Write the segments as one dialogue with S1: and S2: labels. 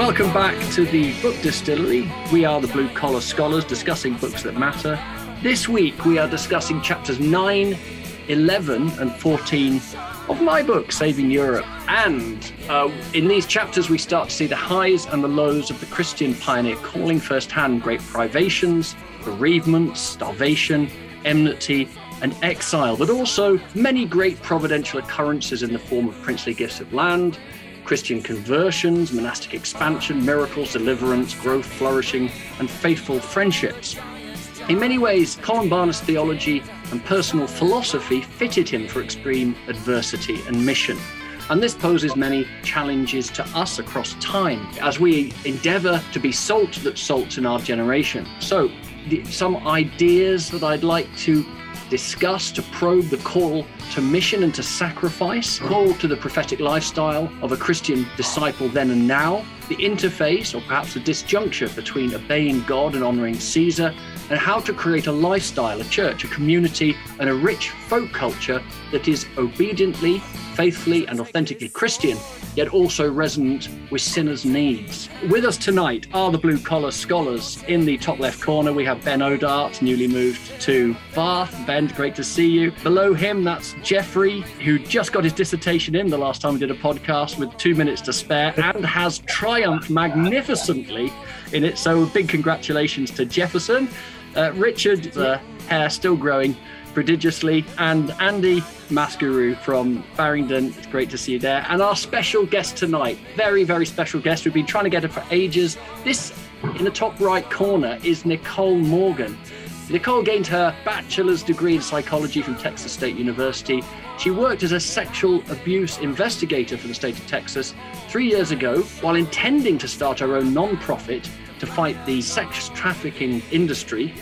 S1: Welcome back to the Book Distillery. We are the Blue Collar Scholars discussing books that matter. This week we are discussing chapters 9, 11, and 14 of my book, Saving Europe. And uh, in these chapters, we start to see the highs and the lows of the Christian pioneer calling firsthand great privations, bereavements, starvation, enmity, and exile, but also many great providential occurrences in the form of princely gifts of land, Christian conversions, monastic expansion, miracles, deliverance, growth, flourishing, and faithful friendships. In many ways, Columbanus' theology and personal philosophy fitted him for extreme adversity and mission. And this poses many challenges to us across time as we endeavor to be salt that salts in our generation. So, the, some ideas that I'd like to discuss to probe the call to mission and to sacrifice, call to the prophetic lifestyle of a Christian disciple then and now, the interface or perhaps the disjuncture between obeying God and honoring Caesar, and how to create a lifestyle, a church, a community, and a rich folk culture that is obediently, faithfully, and authentically Christian, yet also resonant with sinners' needs. With us tonight are the blue collar scholars. In the top left corner, we have Ben Odart, newly moved to Bath. Ben, great to see you. Below him, that's Jeffrey, who just got his dissertation in the last time we did a podcast with two minutes to spare and has triumphed magnificently in it. So, big congratulations to Jefferson. Uh, Richard, uh, hair still growing prodigiously, and Andy Mascaro from Farringdon. It's great to see you there. And our special guest tonight, very, very special guest. We've been trying to get her for ages. This, in the top right corner, is Nicole Morgan. Nicole gained her bachelor's degree in psychology from Texas State University. She worked as a sexual abuse investigator for the state of Texas three years ago while intending to start her own non-profit to fight the sex trafficking industry.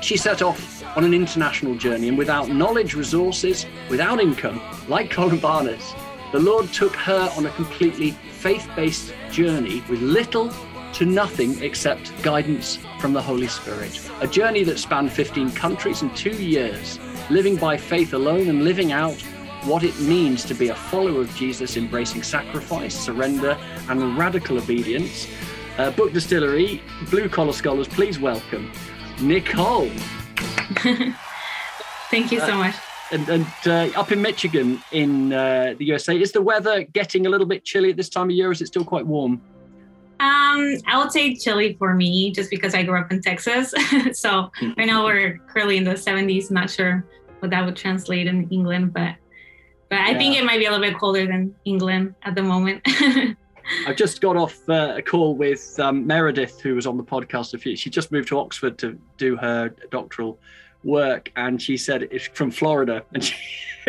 S1: She set off on an international journey, and without knowledge, resources, without income, like Columbanus, the Lord took her on a completely faith based journey with little to nothing except guidance from the Holy Spirit. A journey that spanned 15 countries in two years, living by faith alone and living out what it means to be a follower of Jesus, embracing sacrifice, surrender, and radical obedience. Uh, Book Distillery, Blue Collar Scholars, please welcome Nicole.
S2: Thank you so much.
S1: And, and uh, up in Michigan, in uh, the USA, is the weather getting a little bit chilly at this time of year? Or is it still quite warm?
S2: Um, I would say chilly for me, just because I grew up in Texas. so right now we're currently in the 70s. Not sure what that would translate in England, but but I yeah. think it might be a little bit colder than England at the moment.
S1: I've just got off uh, a call with um, Meredith, who was on the podcast a few. She just moved to Oxford to do her doctoral work, and she said it's from Florida, and she,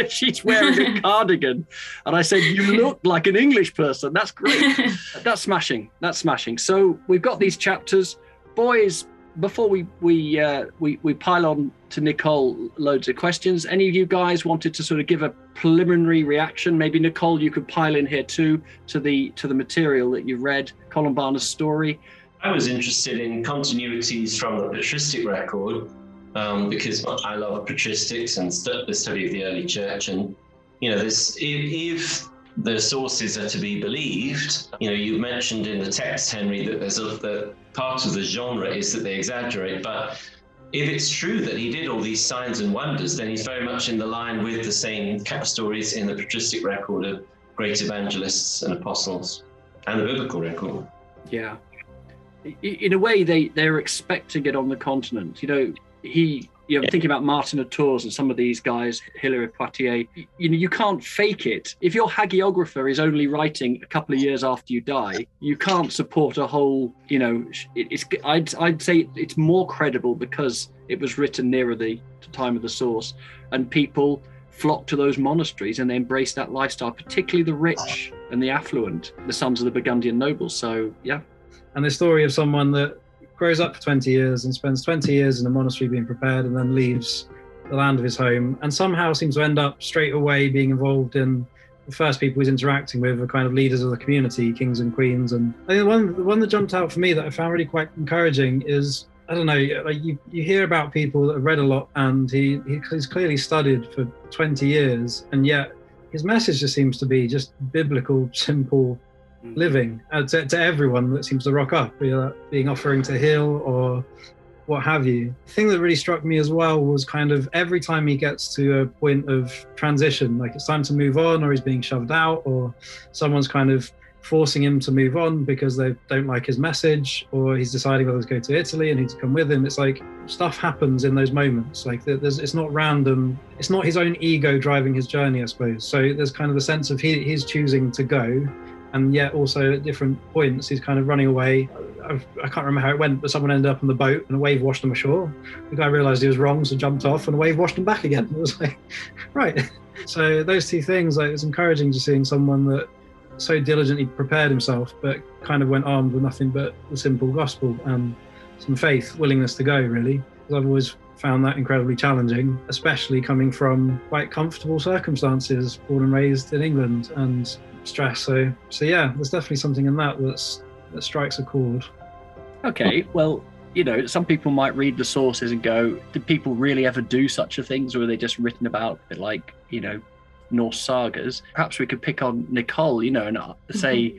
S1: she's wearing a cardigan. And I said, "You look like an English person. That's great. That's smashing. That's smashing." So we've got these chapters, boys. Before we we uh, we we pile on to Nicole loads of questions. Any of you guys wanted to sort of give a preliminary reaction? Maybe Nicole, you could pile in here too to the to the material that you read, Columbanus' story.
S3: I was interested in continuities from the patristic record um, because I love patristics and st- the study of the early church. And you know, this if, if the sources are to be believed, you know, you mentioned in the text, Henry, that there's a the part of the genre is that they exaggerate, but if it's true that he did all these signs and wonders, then he's very much in the line with the same stories in the patristic record of great evangelists and apostles and the biblical record.
S1: Yeah. In a way, they, they're expecting it on the continent. You know, he you know, thinking about Martin of Tours and some of these guys, Hilary of Poitiers, you know, you can't fake it. If your hagiographer is only writing a couple of years after you die, you can't support a whole, you know, it's, I'd, I'd say it's more credible because it was written nearer the time of the source and people flock to those monasteries and they embrace that lifestyle, particularly the rich and the affluent, the sons of the Burgundian nobles. So, yeah.
S4: And the story of someone that grows up for 20 years and spends 20 years in a monastery being prepared and then leaves the land of his home and somehow seems to end up straight away being involved in the first people he's interacting with are kind of leaders of the community, kings and queens. And I think one, the one that jumped out for me that I found really quite encouraging is I don't know, like you, you hear about people that have read a lot and he, he's clearly studied for 20 years and yet his message just seems to be just biblical, simple. Living uh, to, to, everyone that seems to rock up, being offering to heal or what have you. The thing that really struck me as well was kind of every time he gets to a point of transition, like it's time to move on, or he's being shoved out, or someone's kind of forcing him to move on because they don't like his message, or he's deciding whether to go to Italy and who to come with him. It's like stuff happens in those moments. Like it's not random. It's not his own ego driving his journey, I suppose. So there's kind of the sense of he, he's choosing to go, and yet also at different points he's kind of running away. I've, I can not remember how it went, but someone ended up on the boat and a wave washed them ashore. The guy realised he was wrong, so jumped off, and a wave washed him back again. It was like, right. So those two things, like, it's encouraging to seeing someone that so diligently prepared himself, but kind of went armed with nothing but the simple gospel and some faith, willingness to go, really. I've always found that incredibly challenging, especially coming from quite comfortable circumstances, born and raised in England, and stress. So, so yeah, there's definitely something in that that's that strikes a chord.
S1: Okay, well, you know, some people might read the sources and go, "Did people really ever do such a thing, or are they just written about, like you know, Norse sagas. Perhaps we could pick on Nicole, you know, and uh, say, mm-hmm.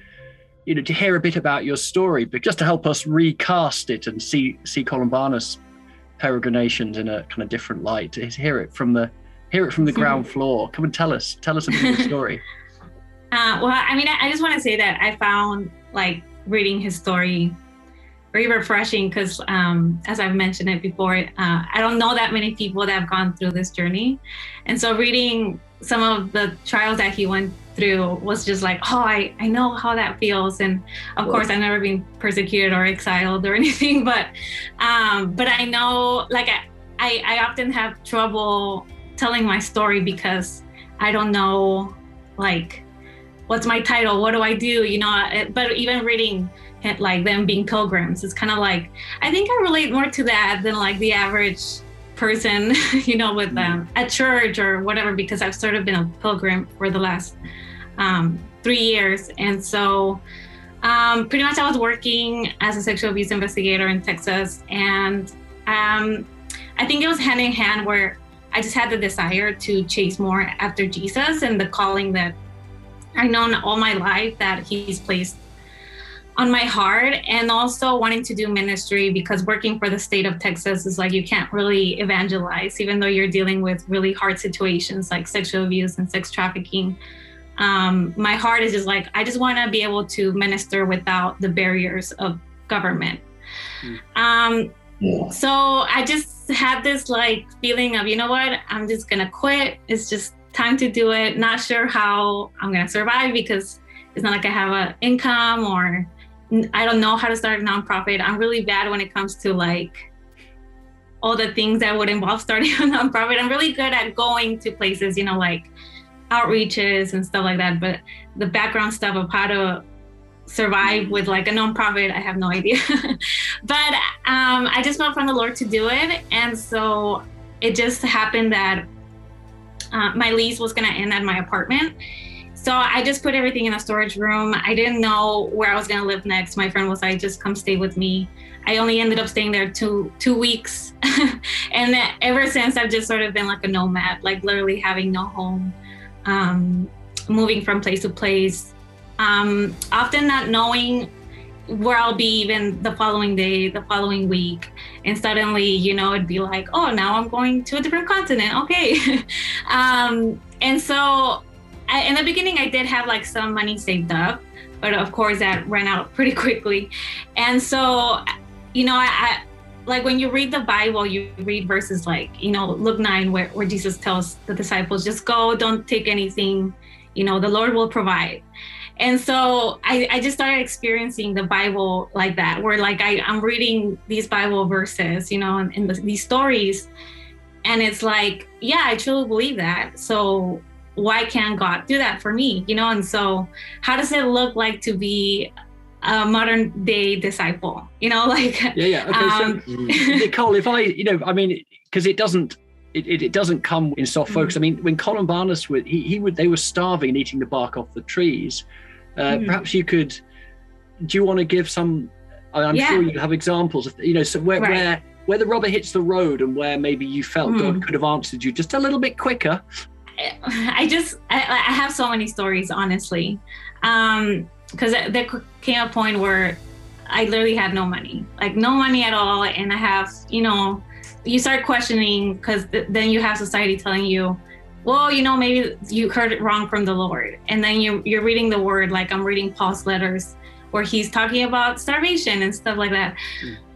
S1: you know, to hear a bit about your story, but just to help us recast it and see see Columbanus peregrinations in a kind of different light. To hear it from the hear it from the ground floor. Come and tell us, tell us a bit of the story.
S2: Uh, well, I mean, I, just want to say that I found like reading his story very refreshing because um, as i've mentioned it before uh, i don't know that many people that have gone through this journey. And so reading some of the trials that he went through was just like oh i, I know how that feels. And of course i've never been persecuted or exiled or anything but um, but i know like I, I i often have trouble telling my story because i don't know like what's my title? What do i do? You know but even reading like them being pilgrims. It's kind of like I think I relate more to that than like the average person, you know, with them um, at church or whatever, because I've sort of been a pilgrim for the last um, three years, and so um, pretty much I was working as a sexual abuse investigator in Texas, and um, I think it was hand in hand where I just had the desire to chase more after Jesus and the calling that I known all my life that He's placed on my heart and also wanting to do ministry because working for the state of Texas is like you can't really evangelize even though you're dealing with really hard situations like sexual abuse and sex trafficking. Um, my heart is just like I just want to be able to minister without the barriers of government. Mm. Um, yeah. So I just had this like feeling of you know what I'm just gonna quit. It's just time to do it. Not sure how I'm gonna survive because it's not like I have an income or I don't know how to start a nonprofit. I'm really bad when it comes to like all the things that would involve starting a nonprofit. I'm really good at going to places, you know, like outreaches and stuff like that. But the background stuff of how to survive with like a nonprofit, I have no idea. but um, I just felt from the Lord to do it. And so it just happened that uh, my lease was going to end at my apartment so I just put everything in a storage room. I didn't know where I was gonna live next. My friend was like, "Just come stay with me." I only ended up staying there two two weeks, and ever since I've just sort of been like a nomad, like literally having no home, um, moving from place to place, um, often not knowing where I'll be even the following day, the following week. And suddenly, you know, it'd be like, oh, now I'm going to a different continent. Okay. um, and so I, in the beginning, I did have like some money saved up, but of course that ran out pretty quickly. And so, you know, I, I like when you read the Bible, you read verses like, you know, Luke 9, where, where Jesus tells the disciples, just go, don't take anything, you know, the Lord will provide. And so I, I just started experiencing the Bible like that, where like I, I'm reading these Bible verses, you know, and, and the, these stories. And it's like, yeah, I truly believe that. So why can't God do that for me? You know, and so how does it look like to be a modern day disciple? You know, like
S1: yeah, yeah. Okay, um, so Nicole, if I, you know, I mean, because it doesn't. It, it, it, doesn't come in soft focus. Mm. I mean, when Columbanus would, he, he would, they were starving and eating the bark off the trees. Uh, mm. Perhaps you could. Do you want to give some? I'm yeah. sure you have examples of, you know, so where, right. where where the rubber hits the road and where maybe you felt mm. God could have answered you just a little bit quicker
S2: I just I, I, have so many stories, honestly. Um, because there came a point where I literally had no money, like no money at all. And I have, you know, you start questioning because th- then you have society telling you, well, you know, maybe you heard it wrong from the Lord. And then you, you're reading the word, like I'm reading Paul's letters where he's talking about starvation and stuff like that.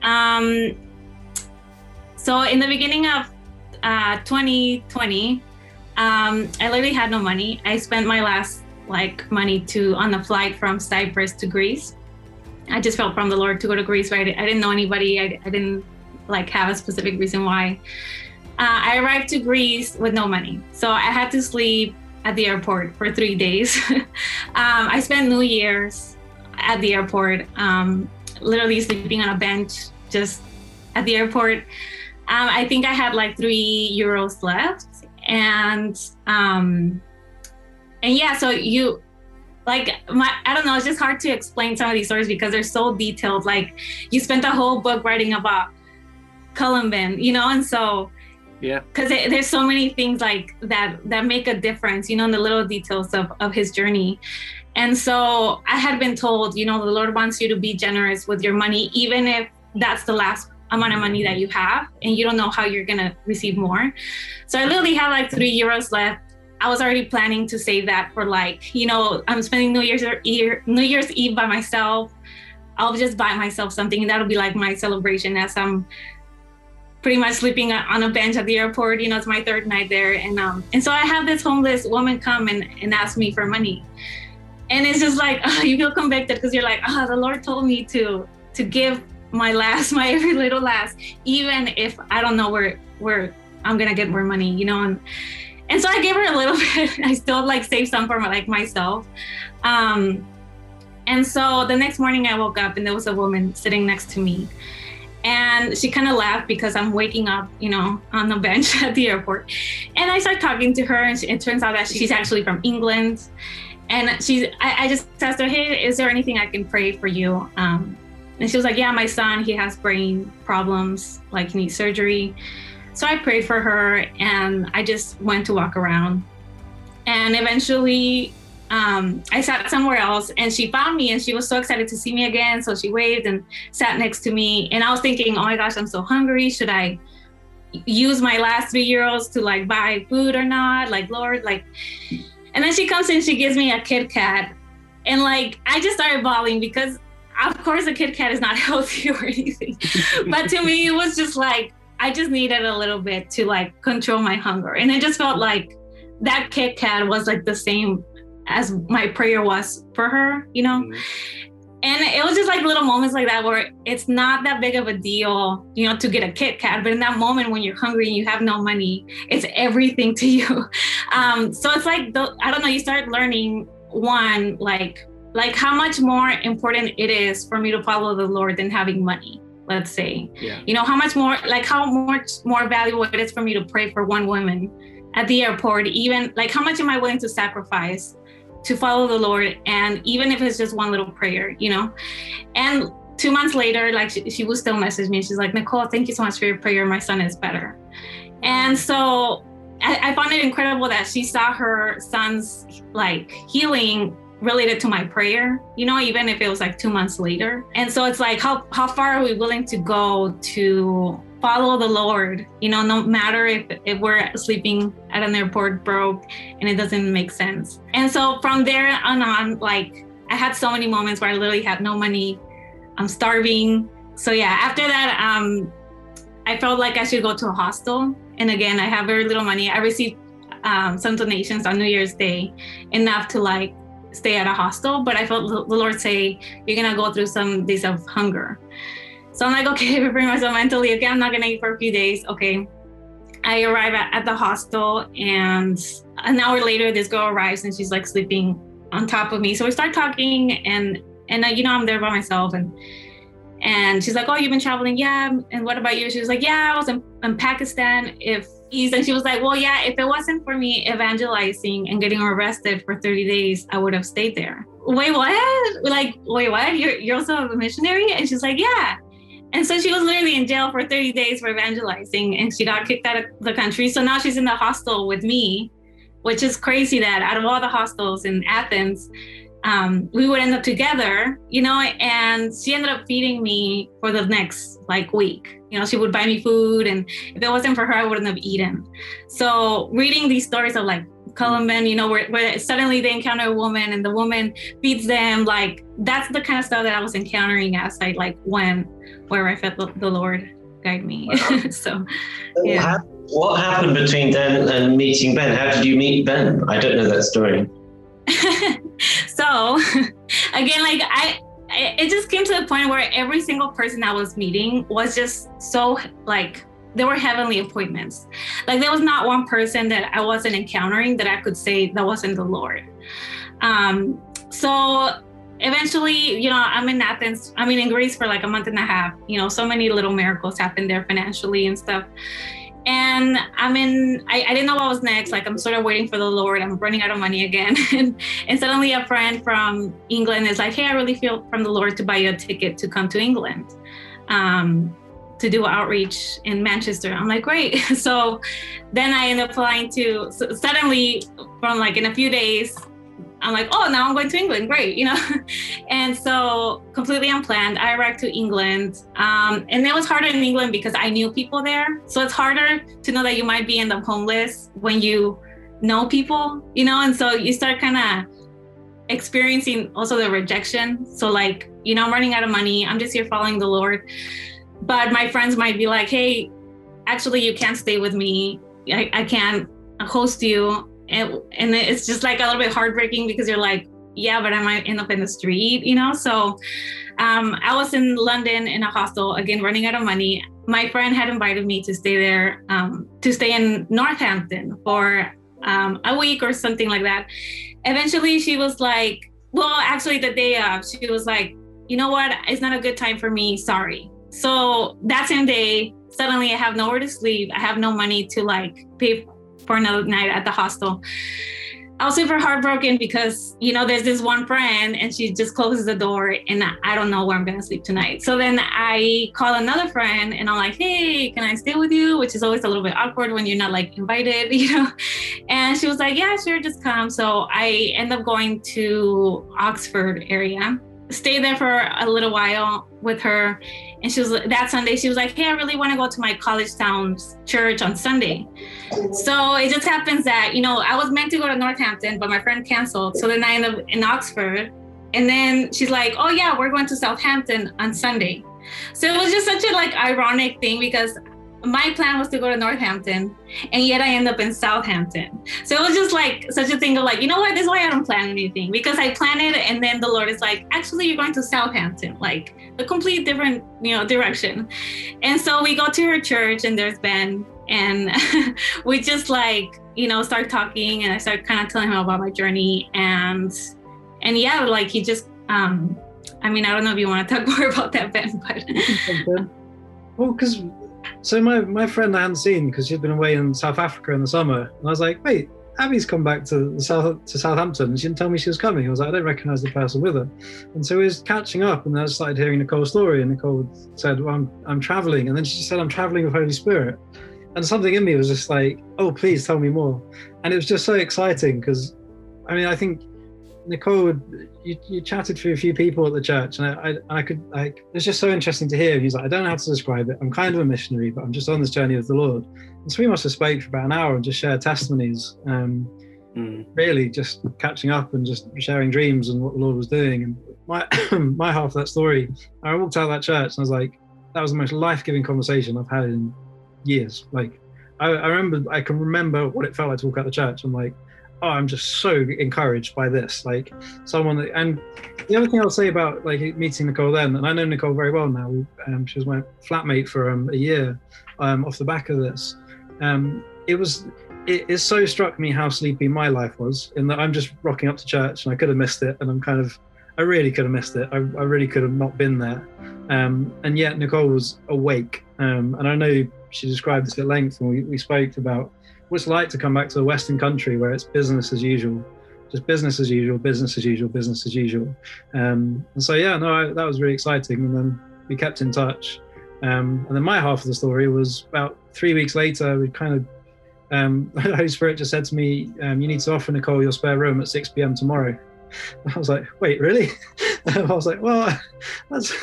S2: Mm. Um, so in the beginning of uh, 2020, um, I literally had no money. I spent my last like money to on a flight from Cyprus to Greece. I just felt from the Lord to go to Greece, but I, I didn't know anybody. I, I, didn't like have a specific reason why. Uh, I arrived to Greece with no money, so I had to sleep at the airport for three days. um, I spent New Year's at the airport, um, literally sleeping on a bench just at the airport. Um, I think I had like three euros left, and um, and yeah, so you like my I don't know, it's just hard to explain some of these stories because they're so detailed. Like you spent a whole book writing about Columban, you know, and so
S1: yeah.
S2: because there's so many things like that that make a difference you know in the little details of, of his journey. And so i had been told you know the lord wants you to be generous with your money even if that's the last amount of money that you have and you don't know how you're gonna receive more. So i literally had like three euros left. I was already planning to save that for like, you know, I'm spending New Year's Eve, New Year's Eve by myself. I'll just buy myself something, and that'll be like my celebration as I'm pretty much sleeping on a bench at the airport. You know, it's my third night there, and um, and so I have this homeless woman come and, and ask me for money, and it's just like oh, you feel convicted because you're like, oh, the Lord told me to to give my last, my every little last, even if I don't know where where I'm gonna get more money, you know, and and so I gave her a little bit. I still like saved some for my, like myself. Um, and so the next morning I woke up and there was a woman sitting next to me. And she kind of laughed because I'm waking up, you know, on the bench at the airport. And I start talking to her, and she, it turns out that she's actually from England. And she's, I, I, just asked her, hey, is there anything I can pray for you? Um, and she was like, yeah, my son, he has brain problems, like he needs surgery. So I prayed for her and I just went to walk around. And eventually, um, I sat somewhere else and she found me and she was so excited to see me again. So she waved and sat next to me. And I was thinking, oh my gosh, I'm so hungry. Should I use my last three euros to like buy food or not? Like, Lord, like. And then she comes in, she gives me a Kit Kat. And like, I just started bawling because, of course, a Kit Kat is not healthy or anything. but to me, it was just like, I just needed a little bit to like control my hunger. And it just felt like that Kit Kat was like the same as my prayer was for her, you know? Mm-hmm. And it was just like little moments like that where it's not that big of a deal, you know, to get a Kit Kat. But in that moment when you're hungry and you have no money, it's everything to you. Um, so it's like, the, I don't know, you start learning one, like, like how much more important it is for me to follow the Lord than having money let's say
S1: yeah.
S2: you know how much more like how much more valuable it is for me to pray for one woman at the airport even like how much am i willing to sacrifice to follow the lord and even if it's just one little prayer you know? And two months later like she, she will still message me. She's like nicole thank you so much for your prayer. My son is better. And so I, I found it incredible that she saw her son's like healing related to my prayer, you know, even if it was like two months later. And so it's like, how, how far are we willing to go to follow the Lord? You know, no matter if, if we're sleeping at an airport broke and it doesn't make sense. And so from there on on, like, I had so many moments where I literally had no money. I'm starving. So yeah, after that, um, I felt like I should go to a hostel. And again, I have very little money. I received um, some donations on New Year's Day, enough to like stay at a hostel, but I felt the Lord say, You're gonna go through some days of hunger. So I'm like, okay, preparing myself mentally. Okay, I'm not gonna eat for a few days. Okay. I arrive at, at the hostel and an hour later this girl arrives and she's like sleeping on top of me. So we start talking and and uh, you know I'm there by myself and and she's like, Oh, you've been traveling? Yeah. And what about you? She was like, Yeah, I was in, in Pakistan. If and she was like, Well, yeah, if it wasn't for me evangelizing and getting arrested for 30 days, I would have stayed there. Wait, what? Like, wait, what? You're you're also a missionary? And she's like, Yeah. And so she was literally in jail for 30 days for evangelizing and she got kicked out of the country. So now she's in the hostel with me, which is crazy that out of all the hostels in Athens, um, we would end up together, you know, and she ended up feeding me for the next like week. You know, she would buy me food, and if it wasn't for her, I wouldn't have eaten. So, reading these stories of like Columban, mm. you know, where, where suddenly they encounter a woman and the woman beats them, like that's the kind of stuff that I was encountering as I like went where I felt the, the Lord guide me. Wow. so, yeah.
S3: What happened between then and meeting Ben? How did you meet Ben? I don't know that story.
S2: so again like i it just came to the point where every single person i was meeting was just so like there were heavenly appointments like there was not one person that i wasn't encountering that i could say that wasn't the lord um so eventually you know i'm in athens i mean in greece for like a month and a half you know so many little miracles happened there financially and stuff and I'm in, I, I, didn't know what was next. Like, I'm sort of waiting for the Lord. I'm running out of money again. and, and suddenly a friend from England is like, hey, I really feel from the Lord to buy you a ticket to come to England um, to do outreach in Manchester. I'm like, great. so then I end up flying to, so suddenly, from like in a few days, I'm like, oh, now I'm going to England. Great, you know. and so completely unplanned, I arrived to England. Um, and it was harder in England because I knew people there. So it's harder to know that you might be end up homeless when you know people, you know. And so you start kind of experiencing also the rejection. So like, you know, I'm running out of money. I'm just here following the Lord. But my friends might be like, hey, actually, you can't stay with me. I, I can't host you. And, and it's just like a little bit heartbreaking because you're like yeah but i might end up in the street you know? So um, i was in london in a hostel again running out of money. My friend had invited me to stay there um, to stay in northampton for um, a week or something like that. Eventually she was like well actually the day of she was like you know what? It's not a good time for me. Sorry so that same day suddenly i have nowhere to sleep i have no money to like pay for another night at the hostel. I was super heartbroken because, you know, there's this one friend and she just closes the door and I don't know where I'm going to sleep tonight. So then I call another friend and I'm like, hey, can I stay with you? Which is always a little bit awkward when you're not like invited, you know? And she was like, yeah, sure, just come. So I end up going to Oxford area stay there for a little while with her and she was that sunday she was like hey i really want to go to my college town church on sunday. So it just happens that you know i was meant to go to northampton but my friend canceled. So then i ended up in oxford. And then she's like oh yeah we're going to southampton on sunday. So it was just such a like ironic thing because my plan was to go to Northampton, and yet I end up in Southampton. So it was just like such a thing of like, you know what, this is why I don't plan anything because I plan it, and then the Lord is like, actually, you're going to Southampton, like a complete different, you know, direction. And so we go to her church, and there's Ben, and we just like, you know, start talking, and I start kind of telling him about my journey, and and yeah, like he just, um, I mean, I don't know if you want to talk more about that, Ben, but.
S4: well, because so my, my friend I hadn't seen because she'd been away in South Africa in the summer, and I was like, wait, Abby's come back to South to Southampton, and she didn't tell me she was coming. I was like, I don't recognise the person with her, and so we was catching up, and then I started hearing Nicole's story, and Nicole said, well, I'm I'm traveling, and then she said, I'm traveling with Holy Spirit, and something in me was just like, oh, please tell me more, and it was just so exciting because, I mean, I think Nicole, you, you chatted to a few people at the church, and I, I, I could like it's just so interesting to hear. He's like, I don't know how to describe it. I'm kind of a missionary, but I'm just on this journey with the Lord. And so we must have spoke for about an hour and just shared testimonies. Um, mm. Really, just catching up and just sharing dreams and what the Lord was doing. And my my half of that story, I walked out of that church and I was like, that was the most life giving conversation I've had in years. Like, I, I remember, I can remember what it felt like to walk out of the church. I'm like, oh, I'm just so encouraged by this. Like someone, that, and the other thing I'll say about like meeting Nicole then, and I know Nicole very well now. Um, she was my flatmate for um, a year um, off the back of this. Um, it was, it, it so struck me how sleepy my life was in that I'm just rocking up to church and I could have missed it, and I'm kind of, I really could have missed it. I, I really could have not been there. Um, and yet Nicole was awake, um, and I know she described this at length, and we, we spoke about it's like to come back to a Western country where it's business as usual, just business as usual, business as usual, business as usual. Um, and so, yeah, no, I, that was really exciting. And then we kept in touch. Um, and then my half of the story was about three weeks later, we kind of, um, Holy Spirit just said to me, um, you need to offer Nicole your spare room at 6 p.m. tomorrow. I was like, wait, really? I was like, well, that's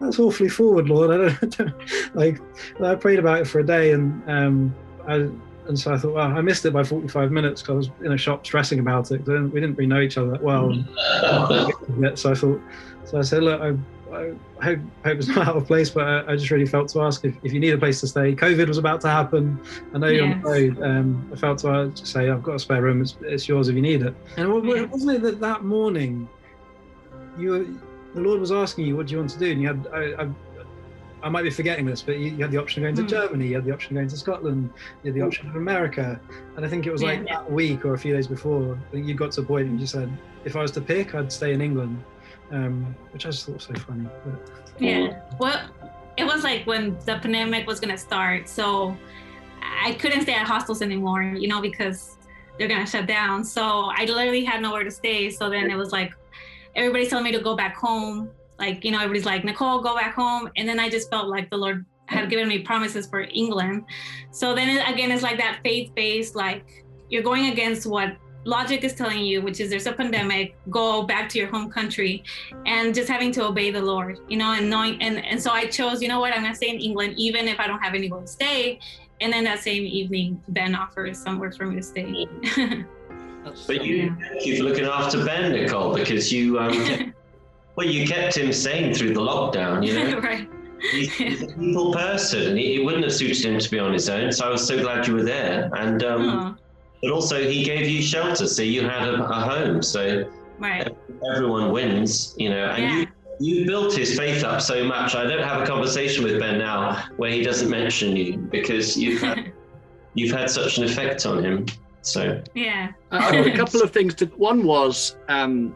S4: that's awfully forward, Lord. I don't, I don't like. I prayed about it for a day, and um, I and so I thought, well, I missed it by 45 minutes because I was in a shop stressing about it. We didn't really know each other that well. so I thought, so I said, look, I, I hope, hope it's not out of place, but I, I, just really felt to ask if, if you need a place to stay. COVID was about to happen. I know you're yes. on the road. Um, I felt to say, I've got a spare room. It's, it's yours if you need it. And wasn't it that that morning, you were, the Lord was asking you, what do you want to do? And you had, I, I I might be forgetting this, but you, you had the option of going to mm. Germany, you had the option of going to Scotland, you had the option of America. And I think it was like yeah. that week or a few days before, I think you got to a point and you said, if I was to pick, I'd stay in England, um, which I just thought was so funny. But,
S2: yeah. Well, it was like when the pandemic was going to start. So I couldn't stay at hostels anymore, you know, because they're going to shut down. So I literally had nowhere to stay. So then it was like, everybody's telling me to go back home like, you know, everybody's like, Nicole, go back home. And then I just felt like the Lord had given me promises for England. So then again, it's like that faith based, like you're going against what logic is telling you, which is there's a pandemic, go back to your home country and just having to obey the Lord, you know, and knowing. And, and so I chose, you know what, I'm going to stay in England, even if I don't have anywhere to stay. And then that same evening, Ben offers somewhere for me to stay.
S3: but you, yeah. keep looking after Ben, Nicole, because you um, Well, you kept him sane through the lockdown, you know.
S2: right.
S3: He's, he's, a people person, and it wouldn't have suited him to be on his own. So I was so glad you were there, and um, but also he gave you shelter, so you had a, a home. So
S2: right.
S3: everyone wins, you know. And yeah. you you built his faith up so much. I don't have a conversation with Ben now where he doesn't mention you because you've had, you've had such an effect on him. So
S2: yeah,
S1: uh, a couple of things to. One was um,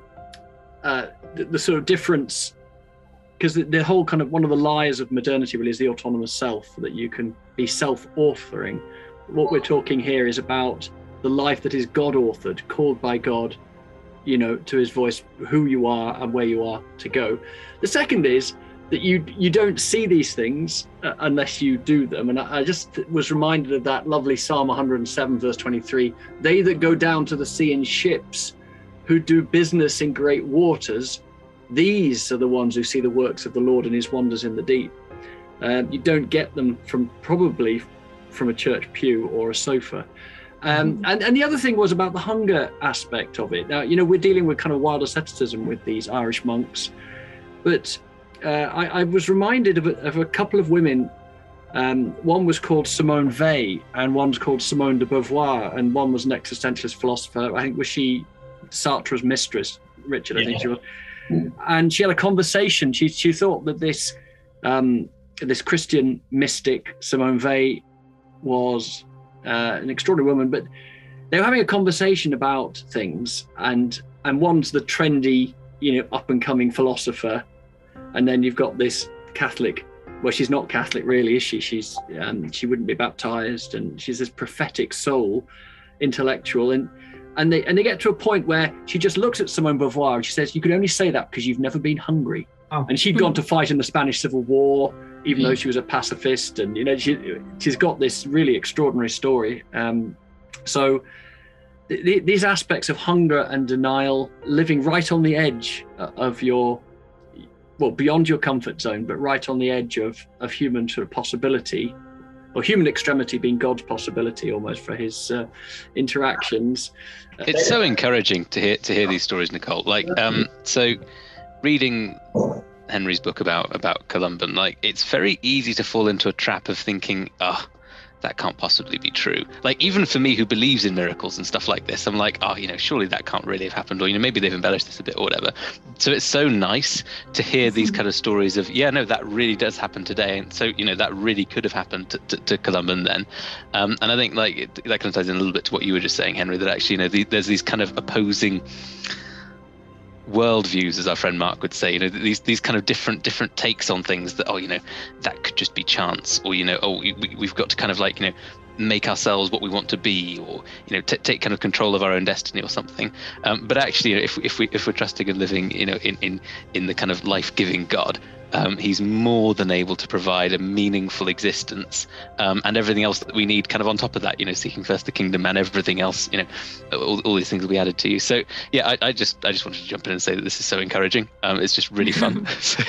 S1: uh, the, the, sort of difference because the, the, whole kind of one of the lies of modernity really is the autonomous self that you can be self-authoring. What we're talking here is about the life that is god authored called by god you know to his voice who you are and where you are to go. The second is that you you don't see these things uh, unless you do them. And I, I just was reminded of that lovely psalm 107 verse 23 they that go down to the sea in ships who do business in great waters, these are the ones who see the works of the Lord and his wonders in the deep. Um, you don't get them from probably from a church pew or a sofa. Um, mm-hmm. and, and the other thing was about the hunger aspect of it. Now, you know, we're dealing with kind of wild asceticism with these Irish monks, but uh, I, I, was reminded of a, of a couple of women. Um, one was called Simone Weil, and one's called Simone de Beauvoir, and one was an existentialist philosopher. I think was she Sartre's mistress, Richard, I yeah. think she was. And she had a conversation. She she thought that this um, this Christian mystic Simone Weil was uh, an extraordinary woman, but they were having a conversation about things, and and one's the trendy, you know, up and coming philosopher, and then you've got this Catholic. Well, she's not Catholic, really, is she? She's um, she wouldn't be baptized, and she's this prophetic soul, intellectual, and and they and they get to a point where she just looks at Simone Beauvoir and she says, "You can only say that because you've never been hungry." Oh. And she'd gone to fight in the Spanish Civil War, even though she was a pacifist, and you know she she's got this really extraordinary story. Um, so th- th- these aspects of hunger and denial, living right on the edge uh, of your well beyond your comfort zone, but right on the edge of of human sort of possibility, or human extremity being God's possibility almost for his uh, interactions.
S5: It's so encouraging to hear to hear these stories, Nicole. Like, um, so reading Henry's book about about Columban, like it's very easy to fall into a trap of thinking, oh, that can't possibly be true. Like even for me who believes in miracles and stuff like this, I'm like, oh, you know, surely that can't really have happened, or you know, maybe they've embellished this a bit or whatever. So it's so nice to hear these kind of stories of, yeah, no, that really does happen today, and so you know that really could have happened to, to, to Columban then. Um, and I think like it, that kind of ties in a little bit to what you were just saying, Henry, that actually, you know, the, there's these kind of opposing worldviews, as our friend Mark would say. You know, these these kind of different different takes on things that oh, you know, that could just be chance, or you know, oh, we, we've got to kind of like you know make ourselves what we want to be or you know t- take kind of control of our own destiny or something um, but actually you know, if, if we if we're trusting and living you know in in in the kind of life-giving god um, he's more than able to provide a meaningful existence um, and everything else that we need kind of on top of that you know seeking first the kingdom and everything else you know all, all these things will be added to you. So yeah I, I, just i just wanted to jump in and say that this is so encouraging. Um, it's just really fun. So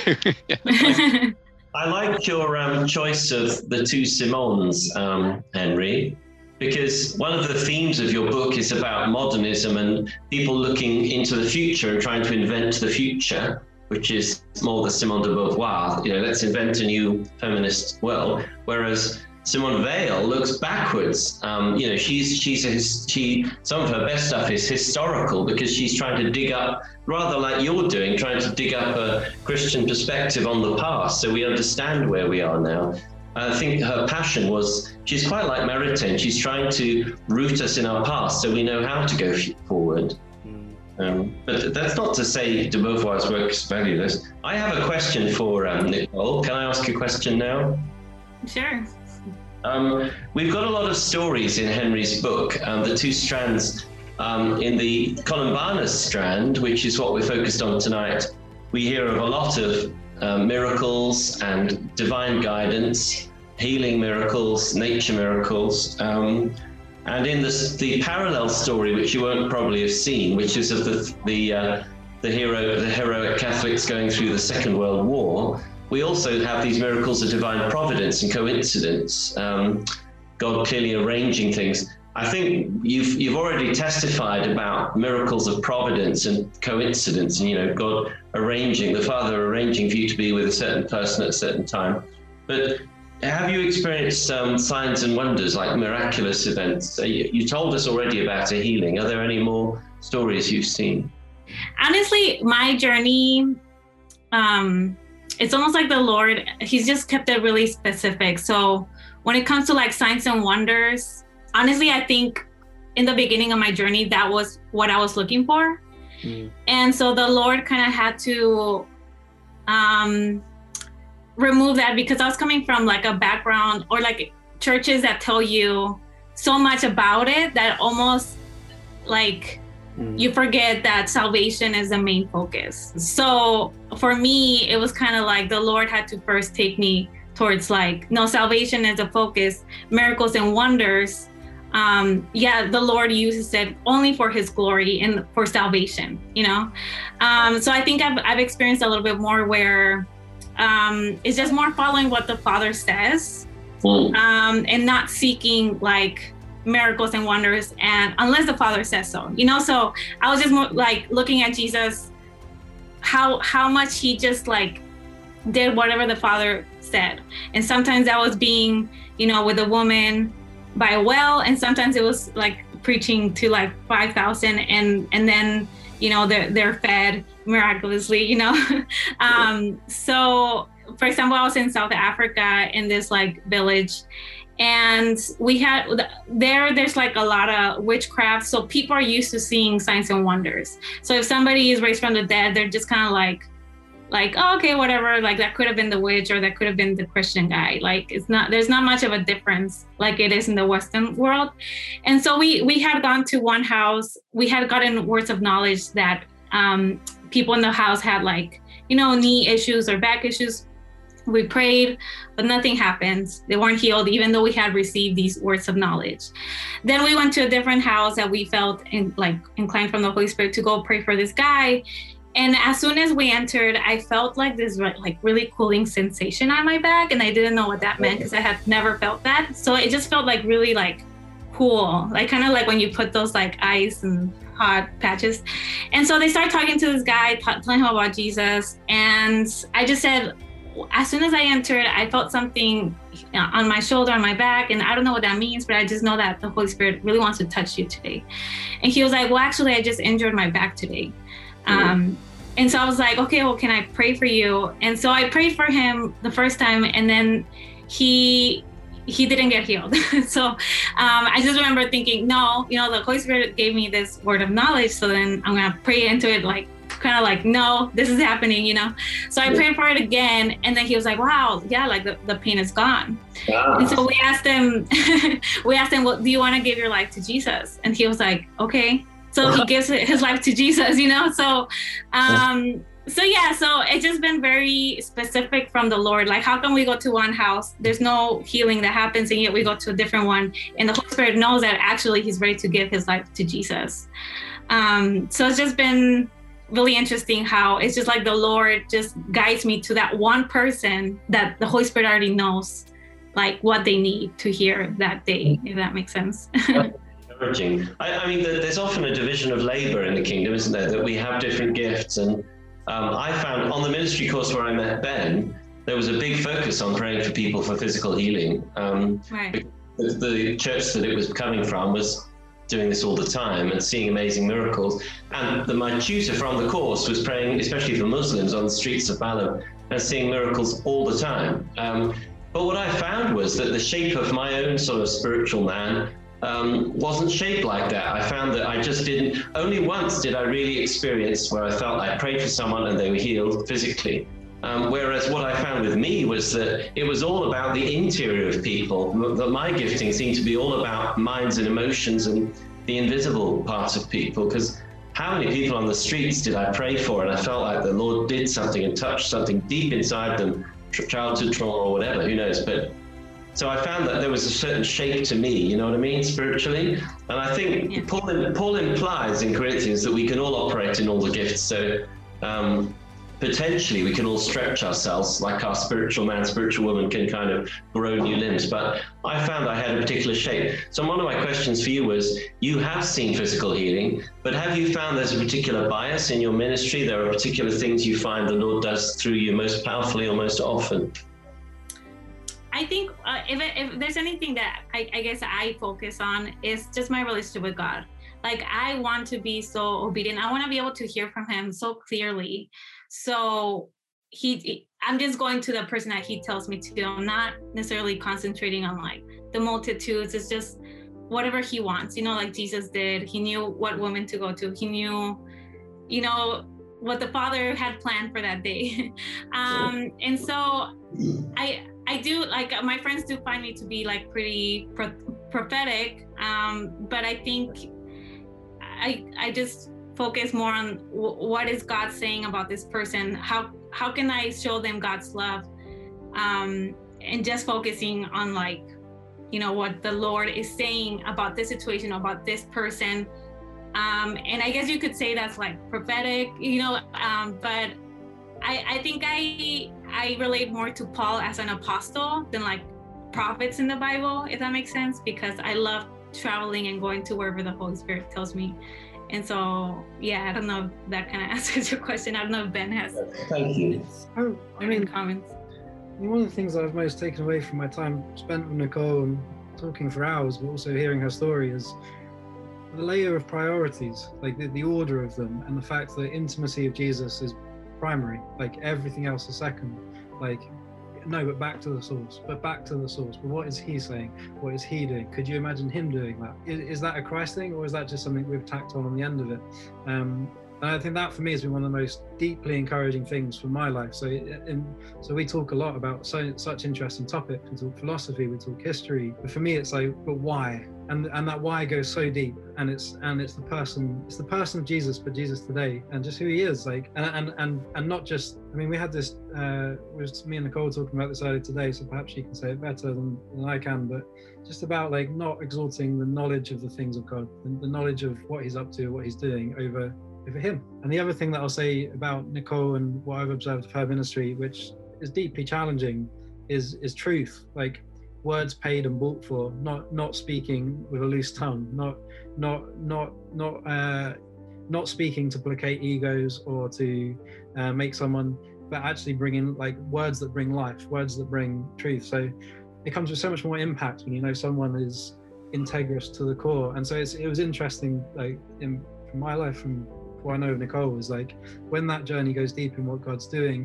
S3: yeah. I like your um, choice of the two Simons, um, Henry, because one of the themes of your book is about modernism and people looking into the future and trying to invent the future which is more the Simone de Beauvoir, you know, let's invent a new feminist world. Whereas Simone Weil looks backwards. Um, you know, she's she's a, she some of her best stuff is historical because she's trying to dig up, rather like you're doing, trying to dig up a Christian perspective on the past, so we understand where we are now. I think her passion was she's quite like Maritain. She's trying to root us in our past so we know how to go forward. Um, but that's not to say de Beauvoir's work is valueless. I have a question for um, Nicole. Can I ask a question now?
S2: Sure.
S3: Um, we've got a lot of stories in Henry's book. Um, the two strands um, in the Columbanus strand, which is what we're focused on tonight, we hear of a lot of uh, miracles and divine guidance, healing miracles, nature miracles. Um, and in this, the parallel story, which you won't probably have seen, which is of the the uh, the hero, the heroic Catholics going through the Second World War, we also have these miracles of divine providence and coincidence. Um, God clearly arranging things. I think you've you've already testified about miracles of providence and coincidence, and you know God arranging the Father arranging for you to be with a certain person at a certain time. But have you experienced um, signs and wonders like miraculous events? You, you told us already about a healing. Are there any more stories you've seen?
S2: Honestly, my journey, um, it's almost like the Lord, He's just kept it really specific. So when it comes to like signs and wonders, honestly, I think in the beginning of my journey, that was what I was looking for. Mm. And so the Lord kind of had to um, remove that because I was coming from like a background or like churches that tell you so much about it that almost like mm. you forget that salvation is the main focus. So for me, it was kind of like the Lord had to first take me towards like, no, salvation is a focus, miracles and wonders. Um, yeah, the Lord uses it only for His glory and for salvation, you know. Um, so I think I've, I've experienced a little bit more where um, it's just more following what the Father says mm. um, and not seeking like miracles and wonders and unless the Father says so, you know. So I was just more like looking at Jesus, how how much he just like did whatever the Father said, and sometimes that was being you know with a woman by a well, and sometimes it was like preaching to like five thousand, and and and then you know they're they're fed miraculously, you know. um, so, for example, I was in South Africa in this like village, and we had there. There's like a lot of witchcraft, so people are used to seeing signs and wonders. So if somebody is raised from the dead, they're just kind of like like oh, okay whatever like that could have been the witch or that could have been the christian guy like it's not there's not much of a difference like it is in the western world and so we we had gone to one house we had gotten words of knowledge that um, people in the house had like, you know, knee issues or back issues. We prayed, but nothing happened. They weren't healed, even though we had received these words of knowledge. Then we went to a different house that we felt in, like inclined from the Holy Spirit to go pray for this guy. And as soon as we entered, I felt like this like really cooling sensation on my back, and I didn't know what that meant because I had never felt that. So it just felt like really like cool, like kind of like when you put those like ice and hot patches. And so they start talking to this guy, t- telling him about Jesus. And I just said, as soon as I entered, I felt something on my shoulder, on my back, and I don't know what that means, but I just know that the Holy Spirit really wants to touch you today. And he was like, Well, actually, I just injured my back today. Mm-hmm. Um, and so I was like, Okay, well, can I pray for you? And so I prayed for him the first time, and then he he didn't get healed. so um, I just remember thinking, no, you know, the Holy Spirit gave me this word of knowledge. So then I'm going to pray into it, like, kind of like, no, this is happening, you know? So I prayed for it again. And then he was like, wow, yeah, like the, the pain is gone. And so we asked him, we asked him, well, do you want to give your life to Jesus? And he was like, okay. So he gives his life to Jesus, you know? So, um, so yeah, so it's just been very specific from the Lord. Like, how can we go to one house? There's no healing that happens, and yet we go to a different one, and the Holy Spirit knows that actually He's ready to give His life to Jesus. Um, so it's just been really interesting how it's just like the Lord just guides me to that one person that the Holy Spirit already knows, like what they need to hear that day. If that makes sense.
S3: encouraging. I, I mean, there's often a division of labor in the kingdom, isn't there? That we have different gifts and um, I found on the ministry course where I met Ben, there was a big focus on praying for people for physical healing. Um,
S2: right.
S3: the, church that it was coming from was doing this all the time and seeing amazing miracles. And the, my tutor from the course was praying, especially for Muslims on the streets of Balham, and seeing miracles all the time. Um, but what I found was that the shape of my own sort of spiritual man um, wasn't shaped like that. I found that I just didn't, only once did I really experience where I felt I prayed for someone and they were healed physically. Um, whereas what I found with me was that it was all about the interior of people, that my gifting seemed to be all about minds and emotions and the invisible parts of people. Because how many people on the streets did I pray for and I felt like the Lord did something and touched something deep inside them, childhood trauma or whatever, who knows? But so I found that there was a certain shape to me, you know what I mean, spiritually. And I think yeah. Paul, Paul implies in Corinthians that we can all operate in all the gifts. So um, potentially we can all stretch ourselves like our spiritual man, spiritual woman can kind of grow new limbs. But I found I had a particular shape. So one of my questions for you was you have seen physical healing, but have you found there's a particular bias in your ministry? There are particular things you find the Lord does through you most powerfully or most often?
S2: I think uh, if, if there's anything that I, I guess I focus on is just my relationship with God. Like I want to be so obedient. I want to be able to hear from Him so clearly. So he, I'm just going to the person that He tells me to. I'm not necessarily concentrating on like the multitudes. It's just whatever He wants. You know, like Jesus did. He knew what woman to go to. He knew, you know, what the Father had planned for that day. um, and so I I do like my friends do find me to be like pretty pro- prophetic, um, but I think I I just focus more on w- what is God saying about this person. How how can I show them God's love, um, and just focusing on like you know what the Lord is saying about this situation about this person. Um, and I guess you could say that's like prophetic, you know, um, but I, I think I I relate more to Paul as an apostle than like prophets in the Bible, if that makes sense, because I love traveling and going to wherever the Holy Spirit tells me. And so, yeah, I don't know if that kind of answers your question. I don't know if Ben has.
S3: Thank you.
S4: Oh, I mean,
S2: comments.
S4: One of the things I've most taken away from my time spent with Nicole and talking for hours, but also hearing her story is the layer of priorities, like the, the order of them, and the fact that intimacy of Jesus is primary like everything else is second like no but back to the source but back to the source but what is he saying what is he doing could you imagine him doing that is, is that a christ thing or is that just something we've tacked on on the end of it um, and I think that for me has been one of the most deeply encouraging things for my life. So, in, so we talk a lot about so, such interesting topics. We talk philosophy, we talk history. But for me, it's like, but why? And and that why goes so deep. And it's and it's the person, it's the person of Jesus, but Jesus today, and just who he is. Like, and and and, and not just. I mean, we had this. Uh, was me and Nicole talking about this earlier today. So perhaps she can say it better than, than I can. But just about like not exalting the knowledge of the things of God, the, the knowledge of what He's up to, what He's doing over over him. And the other thing that I'll say about Nicole and what I've observed of her ministry, which is deeply challenging, is is truth. Like words paid and bought for, not not speaking with a loose tongue, not not not not uh, not speaking to placate egos or to uh, make someone, but actually bringing like words that bring life, words that bring truth. So it comes with so much more impact when you know someone is integrous to the core. And so it was interesting, like in my life, from what I know of Nicole was like when that journey goes deep in what God's doing,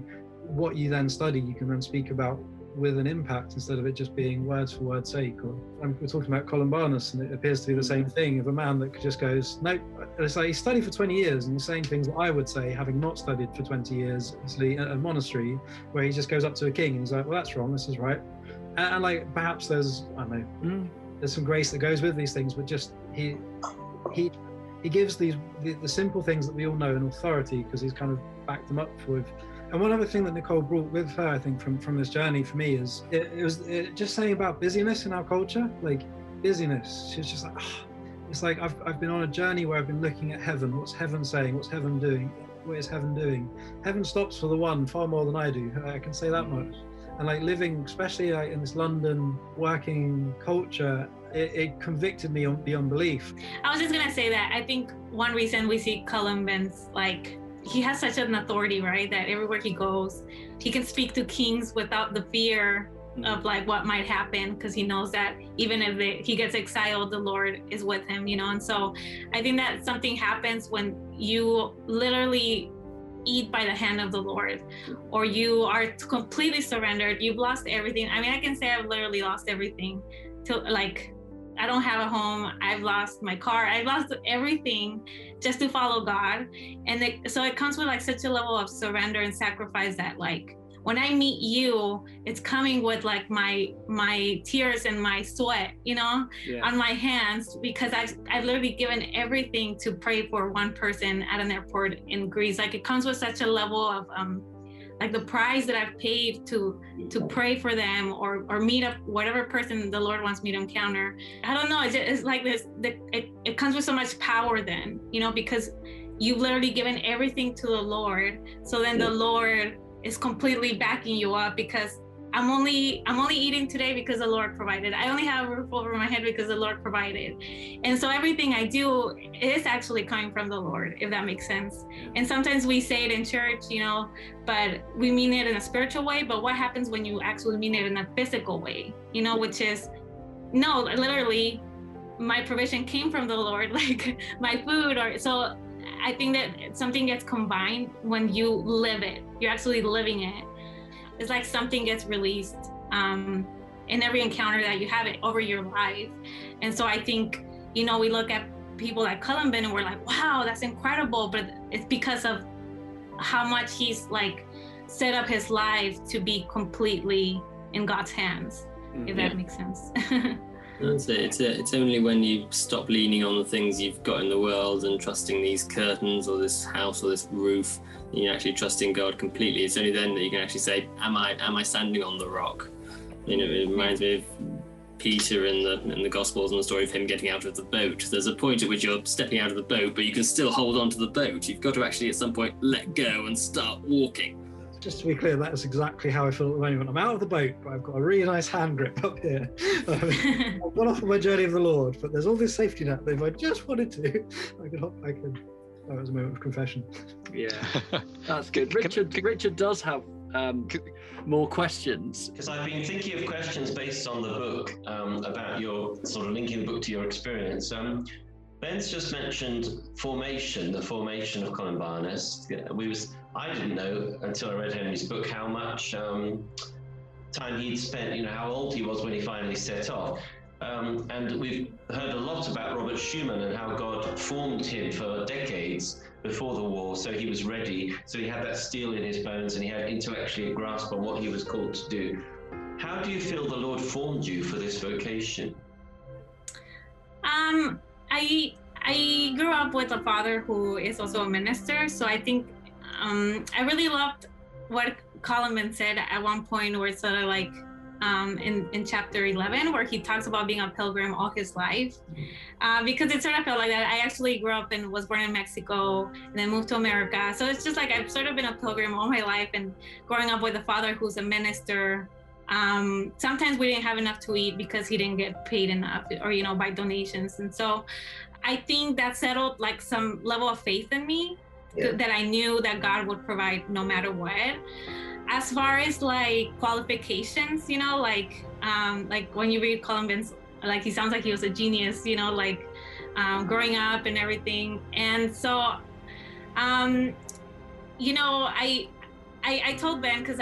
S4: what you then study, you can then speak about with an impact instead of it just being words for word's sake. Or um, we're talking about Columbanus, and it appears to be the same thing of a man that just goes, no, it's like he studied for 20 years and he's saying things that I would say, having not studied for 20 years, at a monastery, where he just goes up to a king and he's like, well, that's wrong, this is right. And, and like perhaps there's, I don't know, mm, there's some grace that goes with these things, but just he, he he gives these the, the simple things that we all know in authority because he's kind of backed them up with. And one other thing that Nicole brought with her, I think, from from this journey for me is it, it was it, just saying about busyness in our culture, like busyness. She's just like, oh, it's like I've I've been on a journey where I've been looking at heaven. What's heaven saying? What's heaven doing? What is heaven doing? Heaven stops for the one far more than I do. I can say that mm. much and like living especially like in this london working culture it, it convicted me on beyond belief
S2: i was just gonna say that i think one reason we see Columban's like he has such an authority right that everywhere he goes he can speak to kings without the fear mm-hmm. of like what might happen because he knows that even if they, he gets exiled the lord is with him you know and so i think that something happens when you literally eat by the hand of the Lord, or you are completely surrendered. You've lost everything. I mean, I can say I've literally lost everything. To like, I don't have a home. I've lost my car. I've lost everything just to follow God, and it, so it comes with like such a level of surrender and sacrifice that like when I meet you, it's coming with like my my tears and my sweat, you know, yeah. on my hands because I've I've literally given everything to pray for one person at an airport in Greece. Like it comes with such a level of um like the price that I've paid to to pray for them or or meet up whatever person the Lord wants me to encounter. I don't know. It's, just, it's like this. The, it it comes with so much power then, you know, because you've literally given everything to the Lord. So then the Lord is completely backing you up because I'm only I'm only eating today because the Lord provided. I only have a roof over my head because the Lord provided. And so everything I do is actually coming from the Lord, if that makes sense. And sometimes we say it in church, you know, but we mean it in a spiritual way. But what happens when you actually mean it in a physical way, you know, which is no, literally my provision came from the Lord, like my food or so I think that something gets combined when you live it. You're actually living it. It's like something gets released um, in every encounter that you have it over your life. And so I think, you know, we look at people like Columban and we're like, wow, that's incredible. But it's because of how much he's like set up his life to be completely in God's hands, mm-hmm. if that makes sense.
S6: That's it. It's, a, it's only when you stop leaning on the things you've got in the world and trusting these curtains or this house or this roof, and you're actually trusting God completely. It's only then that you can actually say, "Am I am I standing on the rock?" You know, it reminds me of Peter in the in the Gospels and the story of him getting out of the boat. There's a point at which you're stepping out of the boat, but you can still hold on to the boat. You've got to actually at some point let go and start walking
S4: just to be clear, that is exactly how I feel at the moment. I'm out of the boat, but I've got a really nice hand grip up here. I've gone off on my journey of the Lord, but there's all this safety net that if I just wanted to, I could hop back in. That was a moment of confession.
S1: Yeah, that's good. Richard, Richard does have um, more questions.
S3: Because I've been thinking of questions based on the book um, about your sort of linking the book to your experience. Um, Ben's just mentioned formation, the formation of Columbanus. We was I didn't know until I read Henry's book how much um, time he'd spent, you know, how old he was when he finally set off. Um, and we've heard a lot about Robert Schuman and how God formed him for decades before the war, so he was ready. So he had that steel in his bones and he had intellectually a grasp on what he was called to do. How do you feel the Lord formed you for this vocation?
S2: Um, I I grew up with a father who is also a minister, so I think um, I really loved what Columban said at one point, where it's sort of like um, in, in chapter 11, where he talks about being a pilgrim all his life. Uh, because it sort of felt like that. I actually grew up and was born in Mexico and then moved to America. So it's just like I've sort of been a pilgrim all my life and growing up with a father who's a minister. Um, sometimes we didn't have enough to eat because he didn't get paid enough or, you know, by donations. And so I think that settled like some level of faith in me yeah. that I knew that God would provide no matter what. As far as like qualifications, you know, like um, like when you read Columban's, like he sounds like he was a genius, you know, like um, growing up and everything. And so, um, you know, I I, I told Ben because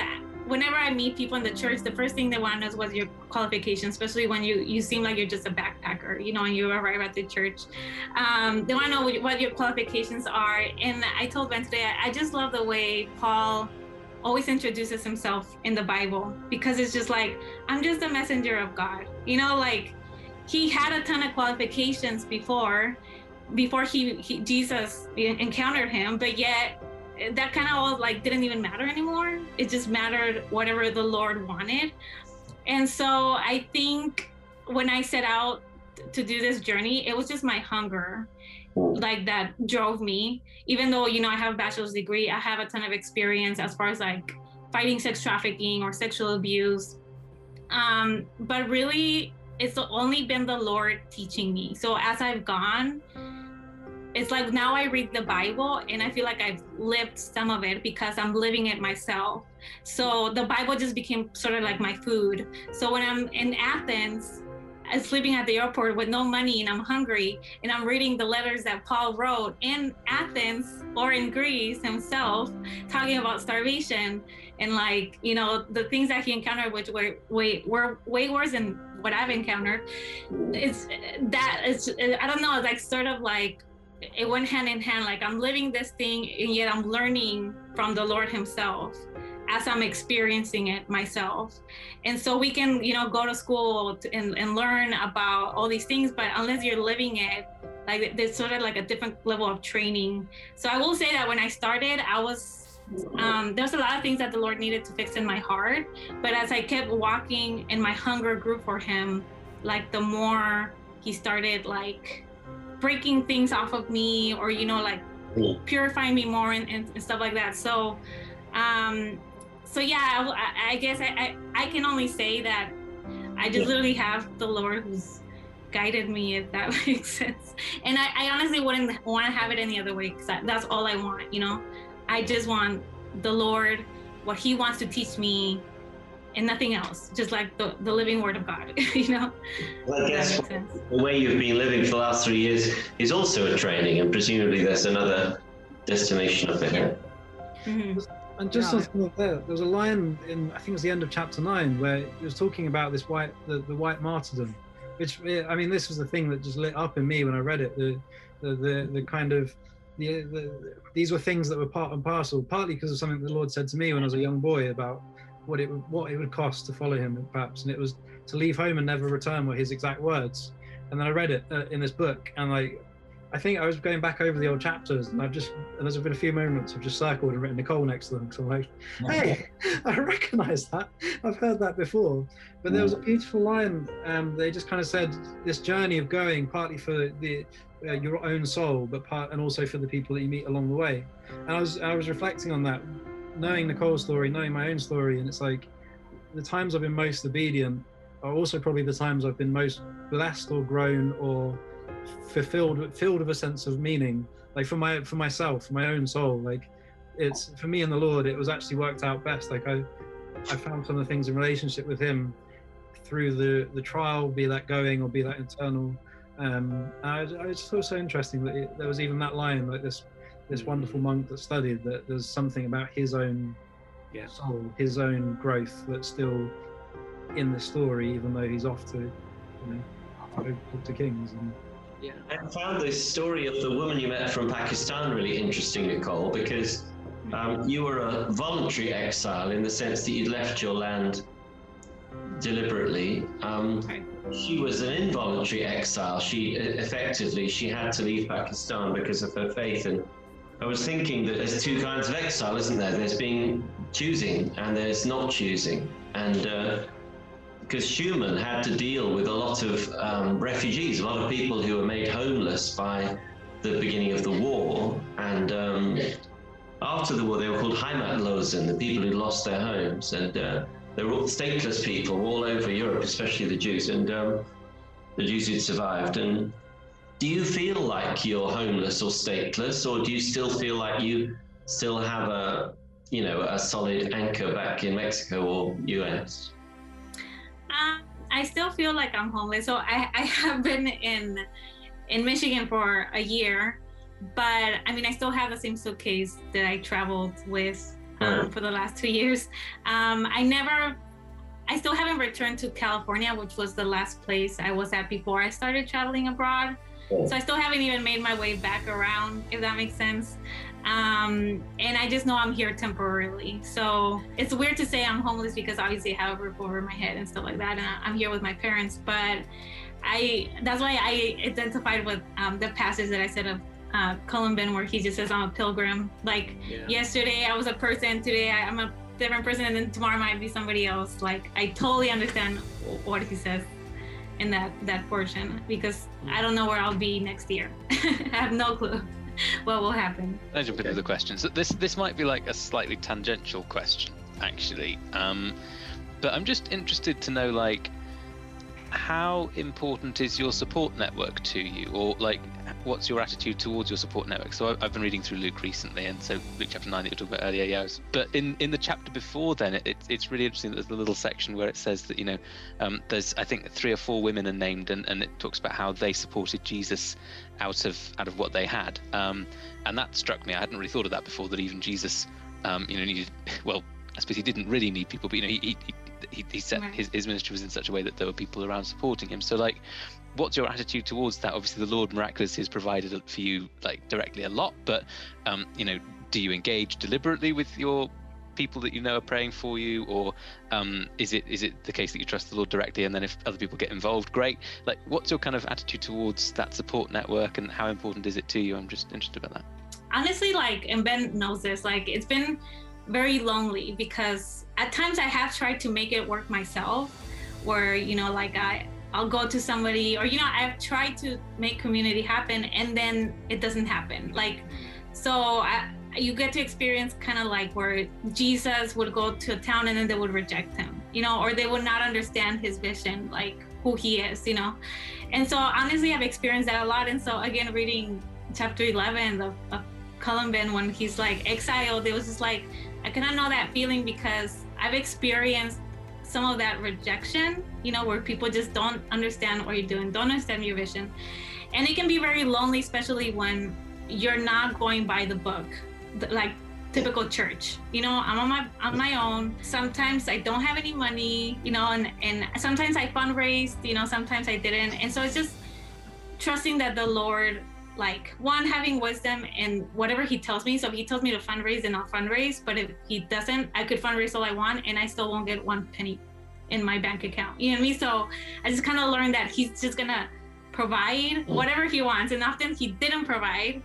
S2: whenever I meet people in the church, the first thing they want to know is what's your qualification, especially when you you seem like you're just a backpacker, you know, and you arrive at the church. Um, they want to know what your qualifications are. And I told Ben today, I just love the way Paul always introduces himself in the Bible because it's just like, I'm just a messenger of God. You know, like he had a ton of qualifications before, before he, he Jesus encountered him, but yet that kind of all like didn't even matter anymore. It just mattered whatever the Lord wanted. And so I think when I set out to do this journey, it was just my hunger like that drove me. Even though, you know, I have a bachelor's degree, I have a ton of experience as far as like fighting sex trafficking or sexual abuse. Um, but really it's only been the Lord teaching me. So as I've gone, it's like now I read the Bible and I feel like I've lived some of it because I'm living it myself. So the Bible just became sort of like my food. So when I'm in Athens, I'm sleeping at the airport with no money and I'm hungry and I'm reading the letters that Paul wrote in Athens or in Greece himself, talking about starvation and like, you know, the things that he encountered, which were way, were way worse than what I've encountered. It's that, it's, I don't know, it's like sort of like it went hand in hand. Like I'm living this thing, and yet I'm learning from the Lord Himself as I'm experiencing it myself. And so we can, you know, go to school and, and learn about all these things, but unless you're living it, like there's sort of like a different level of training. So I will say that when I started, I was um, there's a lot of things that the Lord needed to fix in my heart. But as I kept walking and my hunger grew for Him, like the more He started like breaking things off of me or you know like purifying me more and, and, and stuff like that. So um so yeah i, I guess I, I, I can only say that i just literally have the lord who's guided me if that makes sense. And i, I honestly wouldn't want to have it any other way because that's all i want you know? I just want the lord what he wants to teach me and nothing else, just like the, the living word of God, you know?
S3: Well, I guess the way you've been living for the last three years is also a training, and presumably there's another destination up ahead.
S4: Mm-hmm. And just yeah. there, there was a line in I think it was the end of chapter nine where it was talking about this white the, the white martyrdom, which I mean this was the thing that just lit up in me when I read it. The the the, the kind of the, the, these were things that were part and parcel, partly because of something the Lord said to me when I was a young boy about what it what it would cost to follow him, perhaps, and it was to leave home and never return were his exact words. And then I read it uh, in this book, and like I think I was going back over the old chapters, and I've just and there's been a few moments I've just circled and written Nicole next to them because I'm like, hey, I recognise that. I've heard that before. But there was a beautiful line. Um, they just kind of said this journey of going, partly for the uh, your own soul, but part and also for the people that you meet along the way. And I was I was reflecting on that knowing Nicole's story, knowing my own story, and it's like the times I've been most obedient are also probably the times I've been most blessed or grown or fulfilled filled with a sense of meaning. Like for my for myself my own soul like it's for me and the lord it was actually worked out best. Like i i found some of the things in relationship with him through the the trial be that going or be that internal. Um i, I just thought it was so interesting that it, there was even that line like this this wonderful monk that studied that there's something about his own yeah. soul, his own growth that's still in the story, even though he's off to, you know, talk to kings. And,
S3: yeah. I found this story of the woman you met from Pakistan really interesting, Nicole, because um, you were a voluntary exile in the sense that you'd left your land deliberately. Um, she was an involuntary exile. She effectively she had to leave Pakistan because of her faith and I was thinking that there's two kinds of exile, isn't there? There's being choosing and there's not choosing. And uh, because Schuman had to deal with a lot of um, refugees, a lot of people who were made homeless by the beginning of the war. And um, after the war, they were called Heimatlosen, the people who lost their homes. And uh, they were all stateless people all over Europe, especially the Jews. And um, the Jews who'd survived. And do you feel like you're homeless or stateless, or do you still feel like you still have a, you know, a solid anchor back in Mexico or US?
S2: Um, I still feel like I'm homeless. So I, I have been in in Michigan for a year, but I mean, I still have the same suitcase that I traveled with um, for the last two years. Um, I never, I still haven't returned to California, which was the last place I was at before I started traveling abroad. So I still haven't even made my way back around, if that makes sense. Um, and I just know I'm here temporarily. So it's weird to say I'm homeless because obviously I have a roof over my head and stuff like that. And I'm here with my parents. But I that's why I identified with um, the passage that I said of uh, Columban where he just says I'm a pilgrim. Like
S6: Yeah.
S2: yesterday I was a person, today I, I'm a different person, and then tomorrow I might be somebody else. Like I totally understand what he says in that that portion because I don't know where I'll be next year. I have no clue what will happen.
S5: I jump into the questions. This this might be like a slightly tangential question, actually. Um, but I'm just interested to know, like, how important is your support network to you, or like, what's your attitude towards your support network? So I've, been reading through Luke recently, and so Luke chapter nine that you were talking about earlier, yeah. Was- but in in the chapter before then, it, it's it's really interesting. that There's a little section where it says that you know, um, there's I think three or four women are named, and, and it talks about how they supported Jesus out of out of what they had. Um, and that struck me. I hadn't really thought of that before. That even Jesus, um, you know, needed. Well, I suppose he didn't really need people, but you know, he he he, he set
S2: Right.
S5: his, his ministry was in such a way that there were people around supporting him. So, like, what's your attitude towards that? Obviously, the Lord miraculously has provided for you, like, directly a lot. But, um, you know, do you engage deliberately with your people that you know are praying for you, or um, is it is it the case that you trust the Lord directly, and then if other people get involved, great? Like, what's your kind of attitude towards that support network, and how important is it to you? I'm just interested about that.
S2: honestly like and ben knows this like it's been very lonely because at times i have tried to make it work myself where you know like i i'll go to somebody or you know i've tried to make community happen and then it doesn't happen. Like so I, you get to experience kind of like where jesus would go to a town and then they would reject him you know or they would not understand his vision like who he is you know? And so honestly i've experienced that a lot. And so again reading chapter 11 of, of Columban when he's like exiled, it was just like I cannot know that feeling because I've experienced some of that rejection, you know, where people just don't understand what you're doing, don't understand your vision. And it can be very lonely, especially when you're not going by the book, like typical church. You know, I'm on my on my own. Sometimes I don't have any money, you know, and, and sometimes I fundraised, you know, sometimes I didn't. And so it's just trusting that the Lord like one having wisdom and whatever he tells me. So if he tells me to fundraise then i'll fundraise but if he doesn't i could fundraise all i want and i still won't get one penny in my bank account. You know what i mean? So i just kind of learned that he's just gonna provide whatever he wants and often he didn't provide.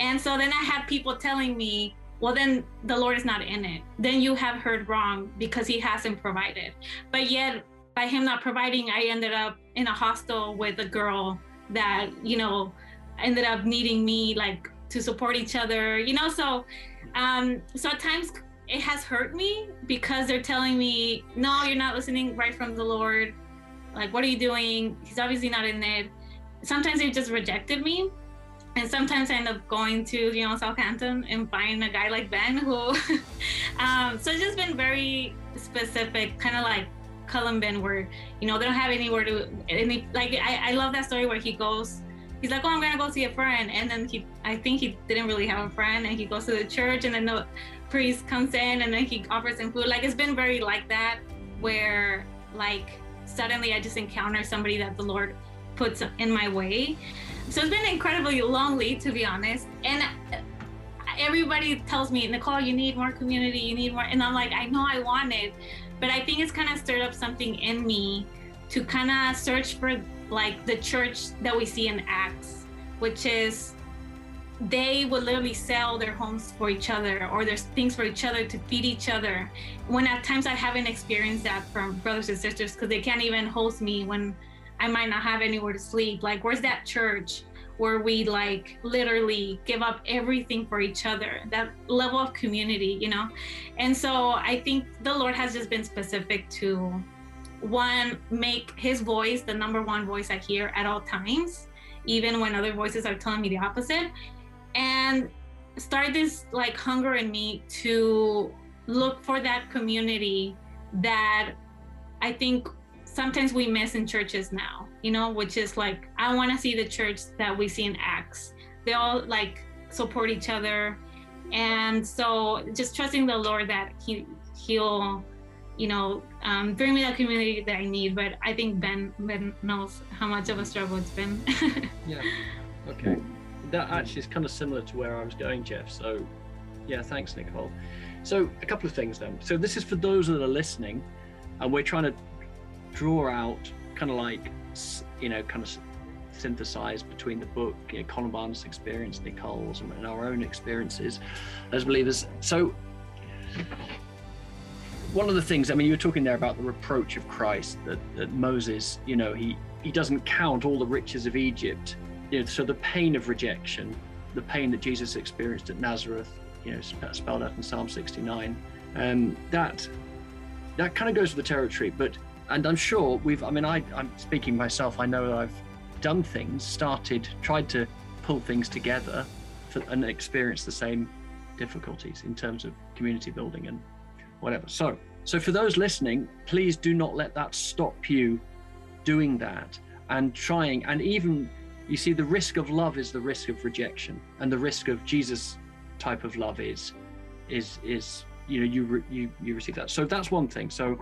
S2: And so then i had people telling me well then the lord is not in it. Then you have heard wrong because he hasn't provided. But yet by him not providing i ended up in a hostel with a girl that you know ended up needing me like to support each other you know? So um so at times it has hurt me because they're telling me no you're not listening right from the lord. Like what are you doing? He's obviously not in it. Sometimes they've just rejected me and sometimes i end up going to you know southampton and finding a guy like ben who um so it's just been very specific kind of like Columban where you know they don't have anywhere to any like I, I love that story where he goes he's like, oh, I'm gonna go see a friend, and then he, I think he didn't really have a friend, and he goes to the church, and then the priest comes in, and then he offers him food. Like it's been very like that, where like suddenly I just encounter somebody that the Lord puts in my way. So it's been incredibly lonely, to be honest, and uh, everybody tells me, Nicole, you need more community, you need more, and I'm like, I know I want it, but I think it's kind of stirred up something in me to kind of search for like the church that we see in Acts, which is they would literally sell their homes for each other or their things for each other to feed each other. When at times I haven't experienced that from brothers and sisters because they can't even host me when I might not have anywhere to sleep. Like, where's that church where we like literally give up everything for each other? That level of community, you know? And so I think the Lord has just been specific to one make his voice the number one voice i hear at all times even when other voices are telling me the opposite. And start this like hunger in me to look for that community that i think sometimes we miss in churches now you know which is like i want to see the church that we see in acts. They all like support each other. And so just trusting the lord that he he'll you know, um, bring me that community that I need. But I think Ben Ben knows how much of a struggle it's been.
S1: Yeah. Okay. that actually is kind of similar to where I was going, Jeff. So, yeah, thanks, Nicole. So, a couple of things then. So, this is for those that are listening, and we're trying to draw out kind of like, you know, kind of synthesize between the book, you know, Columbanus' experience, Nicole's, and our own experiences as believers. So, one of the things, I mean, you were talking there about the reproach of Christ that, that Moses, you know, he he doesn't count all the riches of Egypt. You know, so the pain of rejection, the pain that Jesus experienced at Nazareth, you know, spelled out in Psalm 69, um, that that kind of goes with the territory. But and I'm sure we've, I mean, I, I'm speaking myself. I know I've done things, started, tried to pull things together, for, and experienced the same difficulties in terms of community building and whatever. So, so for those listening, please do not let that stop you doing that and trying. And even, you see, the risk of love is the risk of rejection, and the risk of Jesus type of love is, is, is you know, you you you receive that. So that's one thing. So,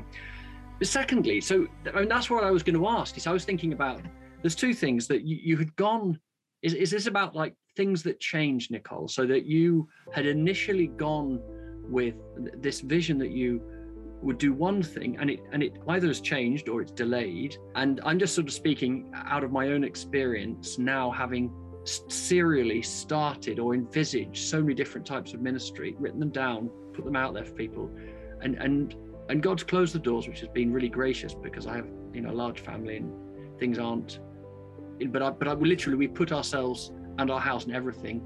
S1: secondly, so I mean, that's what I was going to ask. Is I was thinking about there's two things that you, you had gone. Is is this about like things that changed, Nicole? So that you had initially gone with this vision that you would do one thing and it and it either has changed or it's delayed. And i'm just sort of speaking out of my own experience now having serially started or envisaged so many different types of ministry written them down put them out there for people. And and and god's closed the doors which has been really gracious because i have you know a large family and things aren't but I, but I, literally we put ourselves and our house and everything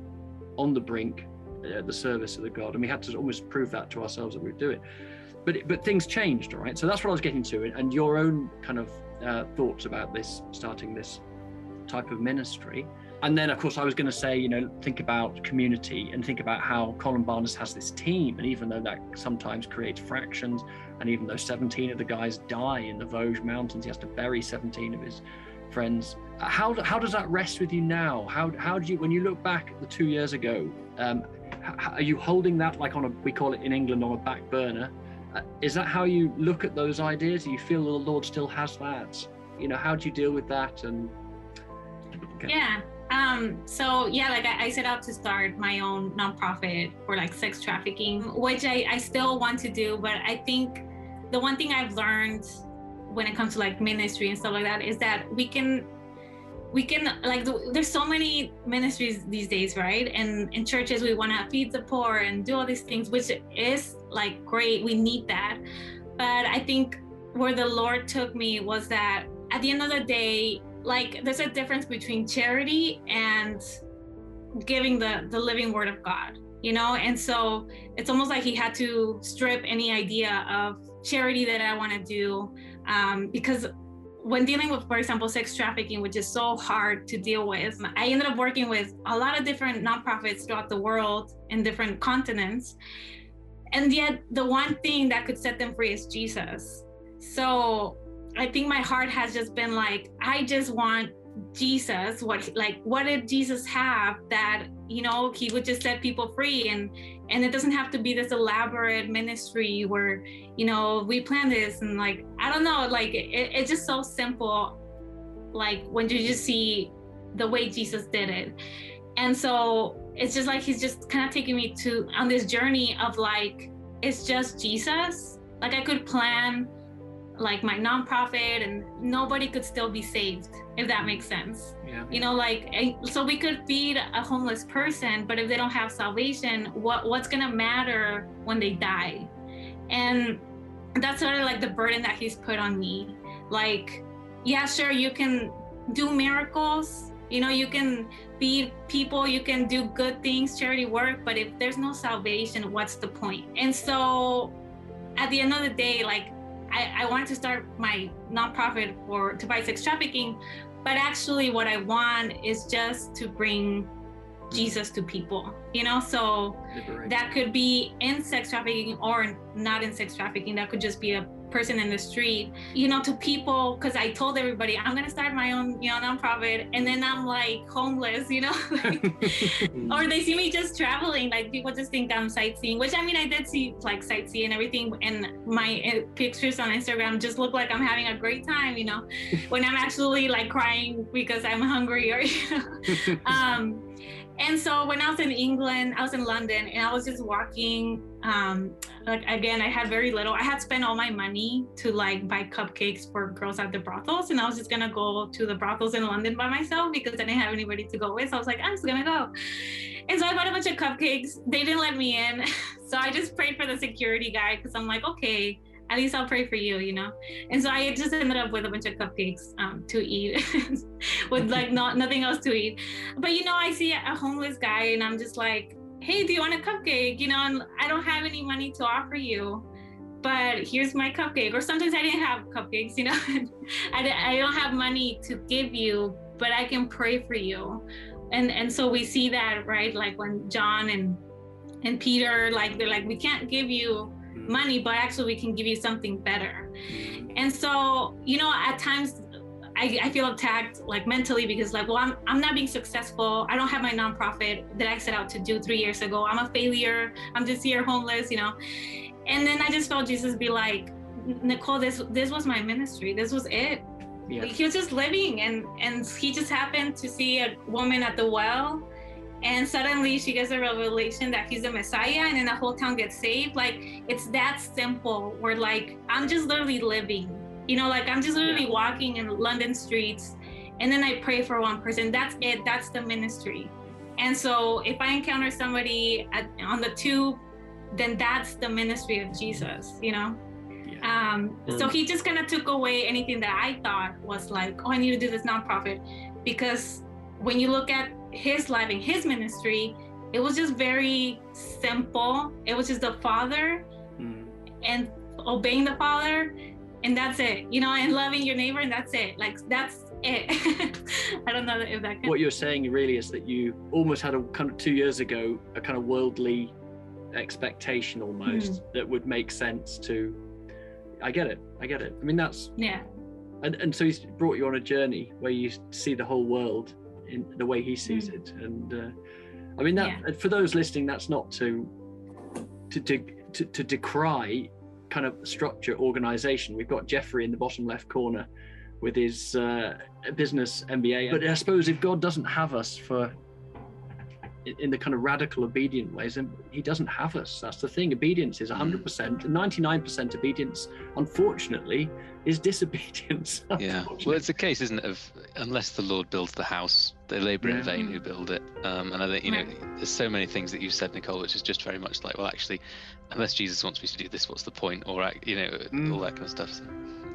S1: on the brink uh, the service of the God, and we had to almost prove that to ourselves that we'd do it. But but things changed, all right. So that's what I was getting to, and your own kind of uh, thoughts about this starting this type of ministry. And then, of course, I was going to say, you know, think about community and think about how Columbanus has this team. And even though that sometimes creates fractions, and even though 17 of the guys die in the Vosges Mountains, he has to bury 17 of his friends. How, how does that rest with you now? How, how do you, when you look back at the two years ago, um, are you holding that like on a we call it in england on a back burner uh, is that how you look at those ideas do you feel the lord still has that you know how do you deal with that and
S2: okay. yeah um, so yeah, like I, I, set out to start my own nonprofit for like sex trafficking, which I, I still want to do. But I think the one thing I've learned when it comes to like ministry and stuff like that is that we can we can like there's so many ministries these days right? And in churches we want to feed the poor and do all these things which is like great we need that. But i think where the lord took me was that at the end of the day like there's a difference between charity and giving the the living word of god you know? And so it's almost like he had to strip any idea of charity that i want to do um, because when dealing with, for example, sex trafficking, which is so hard to deal with, I ended up working with a lot of different nonprofits throughout the world in different continents. And yet, the one thing that could set them free is Jesus. So I think my heart has just been like, I just want Jesus, what like what did Jesus have that you know he would just set people free. And and it doesn't have to be this elaborate ministry where you know we plan this. And like I don't know like it, it's just so simple like when you just see the way Jesus did it. And so it's just like he's just kind of taking me to on this journey of like it's just Jesus. Like I could plan like my nonprofit and nobody could still be saved if that makes sense
S1: yeah.
S2: you know like eh, so we could feed a homeless person but if they don't have salvation what what's gonna matter when they die? And that's sort of like the burden that he's put on me. Like yeah sure you can do miracles. You know you can feed people you can do good things charity work but if there's no salvation what's the point? And so at the end of the day like I, I wanted to start my nonprofit for to fight sex trafficking, but actually what I want is just to bring mm. Jesus to people, you know? So that could be in sex trafficking or not in sex trafficking. That could just be a person in the street, you know, to people. Cause I told everybody I'm going to start my own, you know, nonprofit. And then I'm like homeless, you know, like, or they see me just traveling. Like people just think I'm sightseeing, which I mean, I did see like sightseeing and everything. And my eh, pictures on Instagram just look like I'm having a great time, you know, when I'm actually like crying because I'm hungry or, you know. um, And so when I was in England, I was in London and I was just walking. Um, like again, I had very little. I had spent all my money to like buy cupcakes for girls at the brothels, and I was just gonna go to the brothels in London by myself because I didn't have anybody to go with. So I was like, I'm just gonna go. And so I bought a bunch of cupcakes. They didn't let me in, so I just prayed for the security guy because I'm like, okay, at least I'll pray for you, you know. And so I just ended up with a bunch of cupcakes um, to eat, with like not nothing else to eat. But you know, I see a homeless guy, and I'm just like, hey, do you want a cupcake? You know, and I don't have any money to offer you, but here's my cupcake. Or sometimes I didn't have cupcakes, you know, I, I don't have money to give you, but I can pray for you. And and so we see that right, like when John and and Peter, like they're like, we can't give you money, but actually we can give you something better. And so, you know, at times I, I, feel attacked like mentally because like, well, I'm, I'm not being successful. I don't have my nonprofit that I set out to do three years ago. I'm a failure. I'm just here homeless, you know? And then I just felt Jesus be like, Nicole, this, this was my ministry. This was it. Yeah. He was just living and, and he just happened to see a woman at the well and suddenly she gets a revelation that he's the messiah and then the whole town gets saved. Like it's that simple where like i'm just literally living. You know like i'm just literally walking in london streets and then i pray for one person. That's it. That's the ministry. And so if i encounter somebody at, on the tube then that's the ministry of jesus you know? Um, so he just kind of took away anything that i thought was like oh i need to do this nonprofit. Because when you look at his life and his ministry, it was just very simple. It was just the Father mm. and obeying the Father, and that's it. You know, and loving your neighbor, and that's it. Like that's it. I don't know if that.
S1: Can... What you're saying really is that you almost had a kind of two years ago a kind of worldly expectation almost mm. that would make sense to. I get it. I get it. I mean, that's
S2: yeah.
S1: And, and so he's brought you on a journey where you see the whole world in the way he sees mm. it. And uh, I mean that yeah. for those listening, that's not to to, to to to decry kind of structure organization. We've got Jeffrey in the bottom left corner with his uh, business MBA. But I suppose if God doesn't have us for in the kind of radical obedient ways and he doesn't have us. That's the thing. Obedience is 100% 99% obedience unfortunately is disobedience
S5: yeah. Well it's a case isn't it of unless the lord builds the house they labor yeah. in vain who build it. Um, and i think you know there's so many things that you've said nicole which is just very much like well actually unless jesus wants me to do this what's the point? Or you know mm. all that kind of stuff. So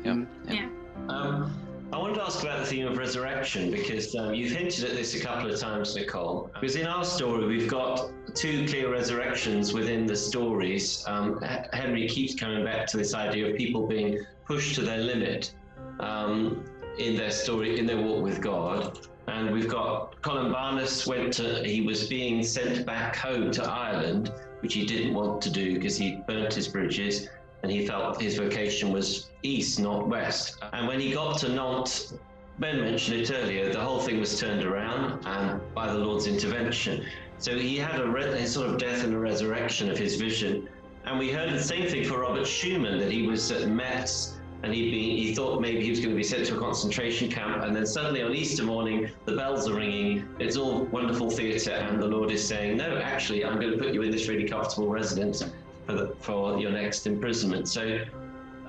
S5: yeah.
S2: Mm. yeah, yeah. Um,
S3: I wanted to ask about the theme of resurrection because um, you've hinted at this a couple of times, Nicole. Because in our story, we've got two clear resurrections within the stories. Um, Henry keeps coming back to this idea of people being pushed to their limit um, in their story, in their walk with God. And we've got Columbanus went to, he was being sent back home to Ireland, which he didn't want to do because he burnt his bridges and he felt his vocation was east, not west. And when he got to Nantes, Ben mentioned it earlier, the whole thing was turned around and by the Lord's intervention. So he had a, re- a sort of death and a resurrection of his vision. And we heard the same thing for Robert Schuman, that he was at Metz and he'd be, he thought maybe he was going to be sent to a concentration camp. And then suddenly on Easter morning, the bells are ringing. It's all wonderful theatre. And the Lord is saying, no, actually, I'm going to put you in this really comfortable residence for, the, for your next imprisonment. So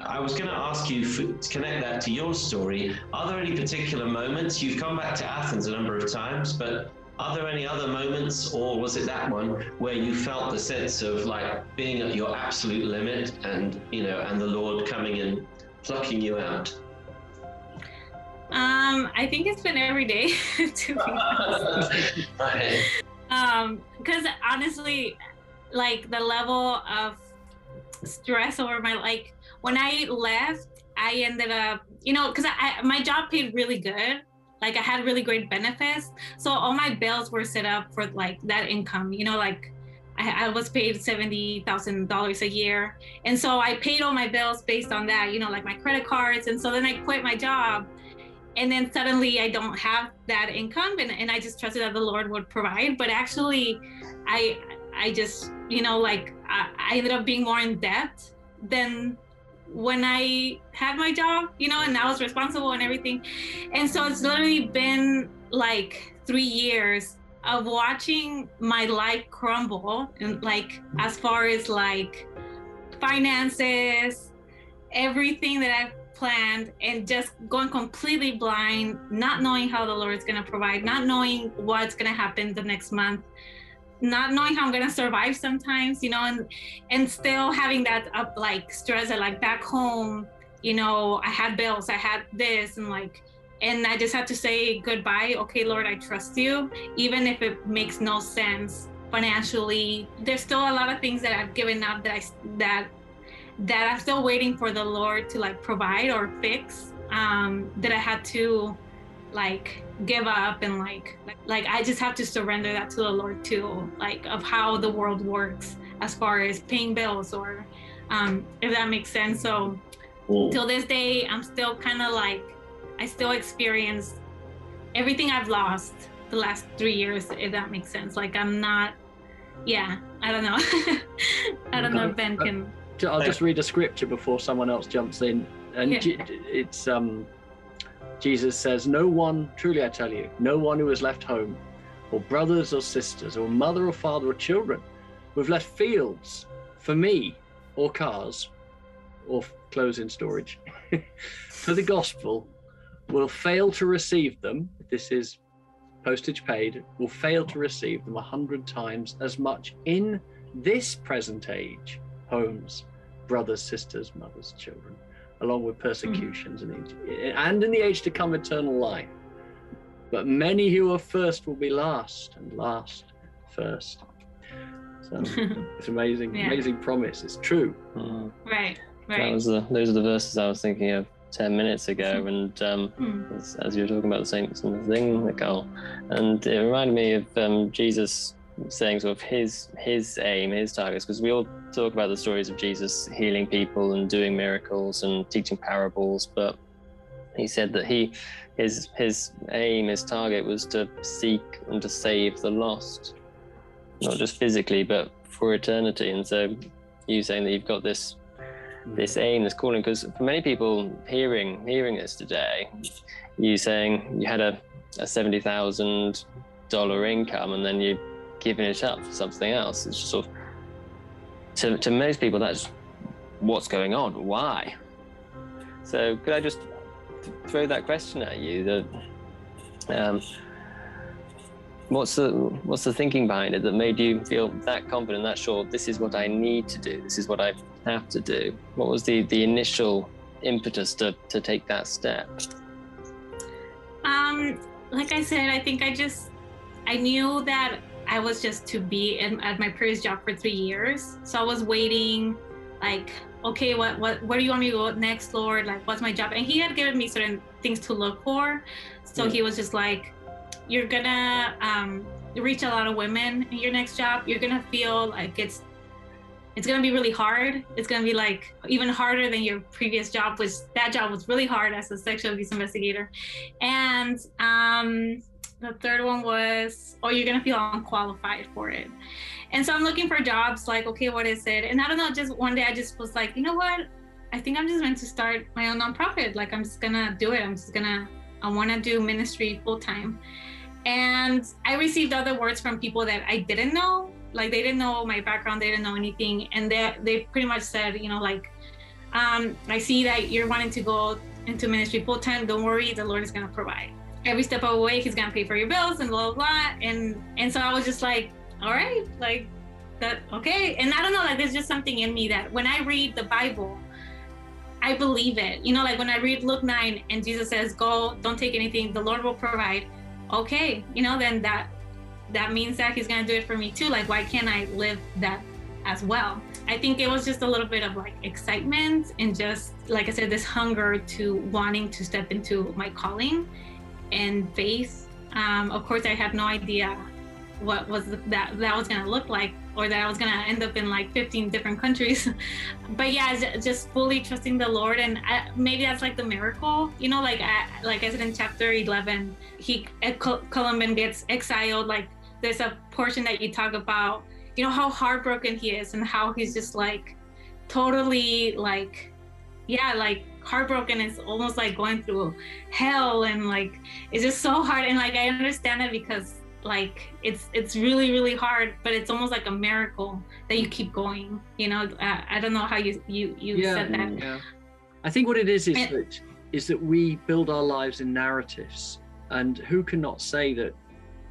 S3: I was going to ask you for, to connect that to your story. Are there any particular moments? You've come back to Athens a number of times, but are there any other moments, or was it that one where you felt the sense of like being at your absolute limit, and you know, and the Lord coming and plucking you out?
S2: Um, I think it's been every day, to be honest. um, because honestly, like the level of stress over my like when I left, I ended up, you know, because I, my job paid really good. Like I had really great benefits. So all my bills were set up for like that income, you know, like I, I was paid $70,000 a year. And so I paid all my bills based on that, you know, like my credit cards. And so then I quit my job. And then suddenly I don't have that income and, and I just trusted that the Lord would provide. But actually, I I just, you know, like I, I ended up being more in debt than when I had my job, you know, and I was responsible and everything. And so it's literally been like three years of watching my life crumble and like as far as like finances everything that i've planned and just going completely blind not knowing how the lord is going to provide not knowing what's going to happen the next month not knowing how i'm to survive sometimes you know and and still having that up like stress that like back home you know i had bills i had this and like and I just had to say goodbye. Okay, Lord, I trust you, even if it makes no sense financially. There's still a lot of things that I've given up that I that that I'm still waiting for the Lord to like provide or fix. Um, that I had to like give up and like, like I just have to surrender that to the Lord too, like of how the world works as far as paying bills or um, if that makes sense. So till this day, I'm still kind of like I still experience everything I've lost the last three years, if that makes sense. Like I'm not, yeah, I don't know. I don't know if Ben can.
S1: I'll just read a scripture before someone else jumps in, and
S2: Yeah.
S1: it's um, Jesus says, "No one, truly I tell you, no one who has left home, or brothers or sisters, or mother or father or children, who have left fields for me, or cars, or clothes in storage, for the gospel, will fail to receive them. This is postage paid, will fail to receive them a hundred times as much in this present age, homes, brothers, sisters, mothers, children, along with persecutions and, and in the age to come, eternal life. But many who are first will be last, and last first. So it's amazing,
S2: Yeah.
S1: amazing promise. It's true.
S6: Mm.
S2: Right,
S6: That
S2: right.
S6: was the, those are the verses I was thinking of ten minutes ago, and um,
S2: Hmm.
S6: as, as you were talking about the same sort of thing, Nicole, and it reminded me of um, Jesus saying sort of his his aim, his targets, because we all talk about the stories of Jesus healing people and doing miracles and teaching parables, but he said that he his his aim, his target was to seek and to save the lost, not just physically, but for eternity. And so, you saying that you've got this this mm. aim, this calling, because for many people hearing hearing this today, you saying you had a, a seventy thousand dollar income and then you giving it up for something else. It's just sort of to to most people that's what's going on. Why? So could I just th- throw that question at you? That um, what's the what's the thinking behind it that made you feel that confident, that sure? This is what I need to do. This is what I have to do. What was the the initial impetus to to take that step?
S2: Um, like I said, I think I just I knew that I was just to be in, at my previous job for three years. So I was waiting, like, okay, what what where do you want me to go next, Lord? Like, what's my job? And he had given me certain things to look for. So
S6: Yeah.
S2: he was just like, you're gonna um, reach a lot of women in your next job. You're gonna feel like it's it's gonna be really hard. It's gonna be like even harder than your previous job, which that job was really hard as a sexual abuse investigator. And um, the third one was, oh, you're gonna feel unqualified for it. And so I'm looking for jobs. Like, okay, what is it? And I don't know. Just one day, I just was like, you know what? I think I'm just meant to start my own nonprofit. Like, I'm just gonna do it. I'm just gonna. I want to do ministry full time. And I received other words from people that I didn't know. Like they didn't know my background, they didn't know anything, and they they pretty much said, you know, like, um, I see that you're wanting to go into ministry full time. Don't worry, the Lord is gonna provide. Every step of the way, He's gonna pay for your bills and blah blah blah. And and so I was just like, all right, like that okay. And I don't know, like there's just something in me that when I read the Bible, I believe it. You know, like when I read Luke 9 and Jesus says, Go, don't take anything, the Lord will provide. Okay, you know, then that that means that he's gonna do it for me too. Like, why can't I live that as well? I think it was just a little bit of like excitement and just like I said, this hunger to wanting to step into my calling and faith. Um, of course I had no idea what was that that was gonna look like or that I was gonna end up in like 15 different countries. but yeah, just fully trusting the Lord, and I, maybe that's like the miracle, you know. Like I, like I said in chapter 11, he at Columban gets exiled. Like there's a portion that you talk about, you know, how heartbroken he is and how he's just like totally like, yeah, like heartbroken. It's almost like going through hell, and like it's just so hard. And like I understand it because like it's it's really really hard but it's almost like a miracle that you keep going you know i, I don't know how you you you
S1: yeah,
S2: said that
S1: yeah. I think what it is is
S2: And-
S1: that is that we build our lives in narratives, and who cannot say that,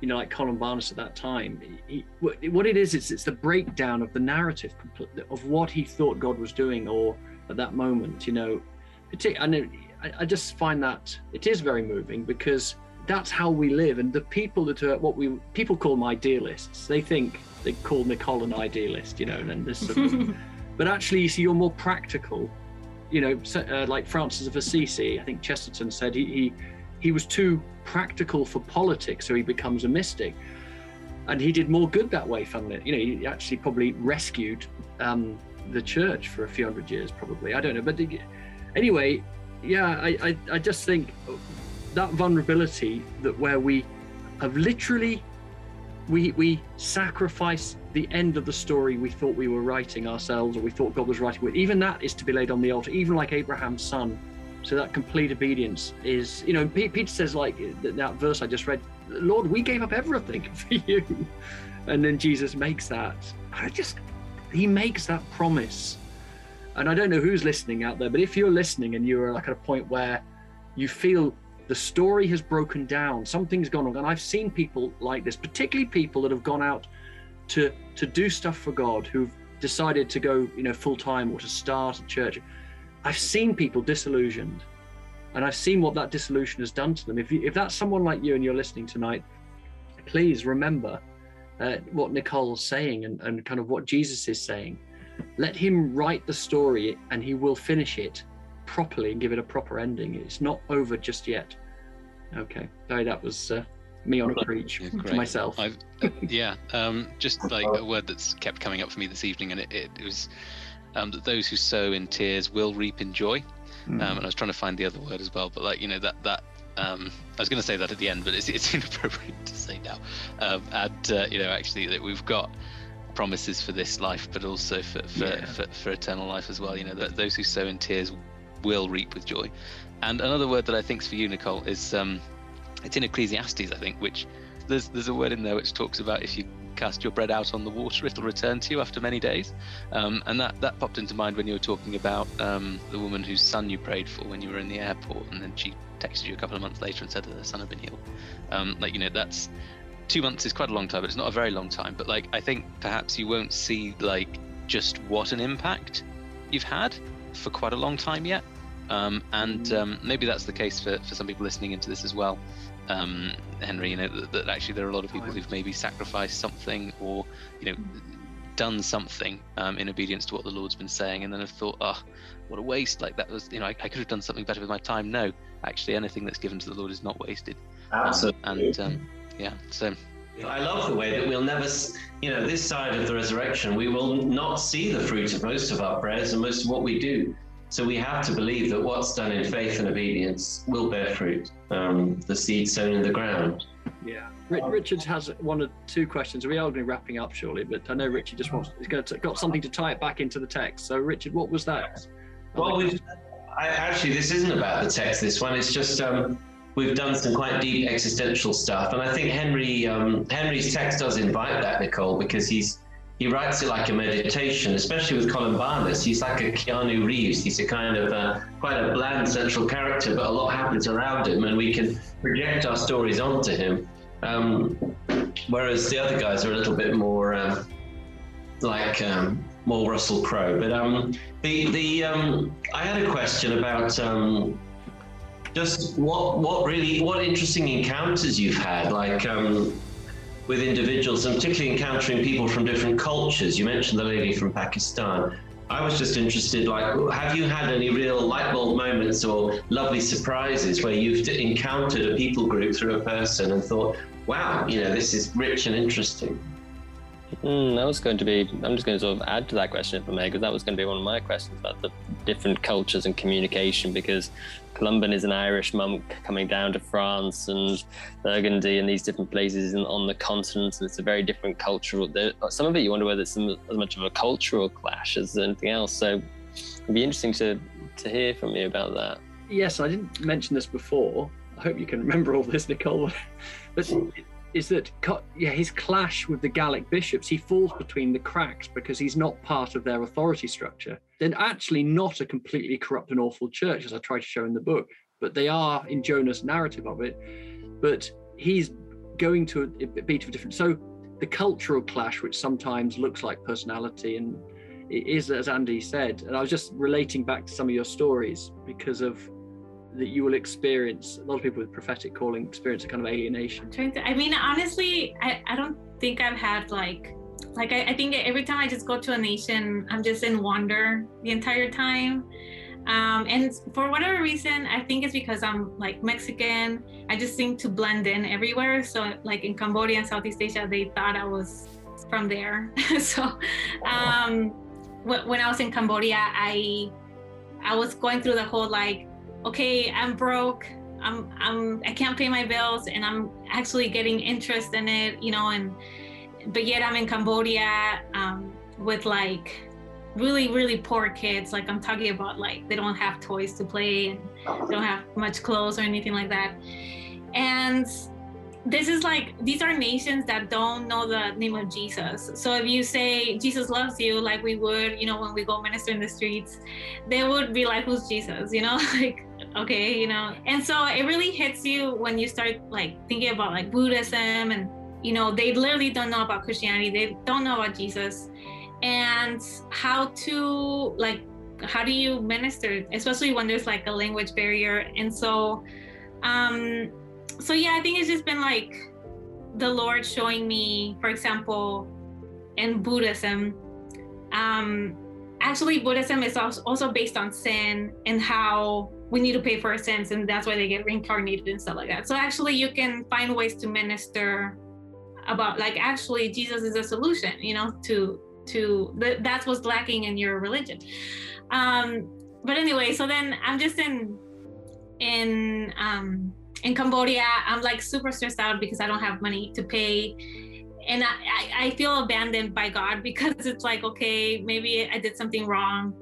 S1: you know, like Columbanus at that time. He, what it is is it's the breakdown of the narrative of what he thought God was doing, or at that moment, you know. Partic- I I, I just find that it is very moving because that's how we live, and the people that are what we people call them idealists. They think they call Nicole an idealist, you know, and this. Sort of, but actually, you see, you're more practical you know, uh, like Francis of Assisi, I think Chesterton said he, he he was too practical for politics, so he becomes a mystic, and he did more good that way. Funnily, you know, he actually probably rescued um, the church for a few hundred years, probably. I don't know, but the- anyway, yeah, I, I I just think that vulnerability that where we have literally we we sacrifice the end of the story we thought we were writing ourselves or we thought God was writing with. Even that is to be laid on the altar, even like Abraham's son. So that complete obedience is, you know, Peter says like that, that verse I just read, Lord, we gave up everything for you. And then Jesus makes that. I just he makes that promise. And I don't know who's listening out there, but if you're listening and you're like at a point where you feel the story has broken down, something's gone wrong, and I've seen people like this, particularly people that have gone out to to do stuff for God, who've decided to go, you know, full time or to start a church. I've seen people disillusioned, and I've seen what that disillusion has done to them. If you, if that's someone like you and you're listening tonight, please remember uh, what Nicole's saying and, and kind of what Jesus is saying. Let him write the story, and he will finish it properly and give it a proper ending. It's not over just yet. Okay, sorry, that was uh, me on a preach
S5: Yeah,
S1: to myself.
S5: I've, uh, yeah, um, just like a word that's kept coming up for me this evening, and it, it, it was um, that those who sow in tears will reap in joy. Um, and I was trying to find the other word as well, but like you know that that um, I was going to say that at the end, but it's, it's inappropriate to say now. Um, and uh, you know, actually, that we've got promises for this life, but also for for,
S1: Yeah.
S5: for, for eternal life as well. You know, that those who sow in tears will reap with joy. And another word that I think is for you, Nicole, is um, it's in Ecclesiastes, I think, which there's there's a word in there which talks about if you cast your bread out on the water, it'll return to you after many days. Um, and that that popped into mind when you were talking about um, the woman whose son you prayed for when you were in the airport, and then she texted you a couple of months later and said that her son had been healed. Um, like you know, that's two months is quite a long time, but it's not a very long time. But like I think perhaps you won't see like just what an impact you've had for quite a long time yet. Um, and um, maybe that's the case for, for some people listening into this as well. Um, Henry, you know, that, that actually there are a lot of people who've maybe sacrificed something or, you know, done something um, in obedience to what the Lord's been saying and then have thought, oh, what a waste. Like that was, you know, I, I could have done something better with my time. No, actually, anything that's given to the Lord is not wasted. Um,
S3: Absolutely.
S5: and um, yeah, so
S3: I love the way that we'll never, you know, this side of the resurrection, we will not see the fruit of most of our prayers and most of what we do. So we have to believe that what's done in faith and obedience will bear fruit. Um, the seed sown in the ground.
S1: Yeah. Richard has one or two questions. We are going to be wrapping up shortly, but I know Richard just wants he's got, to, got something to tie it back into the text. So, Richard, what was that?
S3: Well, we've I, actually this isn't about the text. This one, it's just um, we've done some quite deep existential stuff, and I think Henry um, Henry's text does invite that, Nicole, because he's he writes it like a meditation, especially with Columbanus. He's like a Keanu Reeves. He's a kind of uh, quite a bland central character, but a lot happens around him, and we can project our stories onto him. Um, whereas the other guys are a little bit more. Uh, like um, more Russell Crowe. But um, the the um, I had a question about um, just what what really what interesting encounters you've had, like um, with individuals, and particularly encountering people from different cultures. You mentioned the lady from Pakistan. I was just interested, like, have you had any real light bulb moments or lovely surprises where you've encountered a people group through a person and thought, wow, you know, this is rich and interesting?
S6: Mm, that was going to be. I'm just going to sort of add to that question if I may, because that was going to be one of my questions about the different cultures and communication. Because Columban is an Irish monk coming down to France and Burgundy and these different places in, on the continent, and it's a very different cultural. There, some of it you wonder whether it's some, as much of a cultural clash as anything else. So it'd be interesting to to hear from you about that.
S1: Yes, I didn't mention this before. I hope you can remember all this, Nicole. But is that yeah, his clash with the Gallic bishops, he falls between the cracks because he's not part of their authority structure. They're actually not a completely corrupt and awful church, as I try to show in the book, but they are in Jonas' narrative of it. But he's going to a beat of a different. So the cultural clash, which sometimes looks like personality and it is, as Andy said, and I was just relating back to some of your stories because of that you will experience a lot of people with prophetic calling experience a kind of alienation.
S2: I mean honestly i, I don't think i've had like like I, I think every time i just go to a nation i'm just in wonder the entire time. Um, and for whatever reason i think it's because i'm like mexican. I just seem to blend in everywhere. So like in cambodia and southeast asia they thought i was from there. So um, when i was in cambodia i i was going through the whole like okay, I'm broke. I'm I'm I can't pay my bills and I'm actually getting interest in it, you know, and but yet I'm in Cambodia um, with like really really poor kids. Like I'm talking about like they don't have toys to play and don't have much clothes or anything like that. And this is like these are nations that don't know the name of Jesus. So if you say Jesus loves you, like we would, you know, when we go minister in the streets, they would be like, "Who's Jesus?" You know, like okay, you know. And so it really hits you when you start like thinking about like Buddhism and you know they literally don't know about Christianity, they don't know about Jesus, and how to like how do you minister, especially when there's like a language barrier. And so, um, so yeah, I think it's just been like the Lord showing me, for example, in Buddhism, um, actually Buddhism is also based on sin and how we need to pay for our sins, and that's why they get reincarnated and stuff like that. So actually, you can find ways to minister about like actually Jesus is a solution, you know, to to that's what's lacking in your religion. Um, but anyway, so then I'm just in in um in Cambodia, I'm like super stressed out because I don't have money to pay. And I, I feel abandoned by God because it's like, okay, maybe I did something wrong.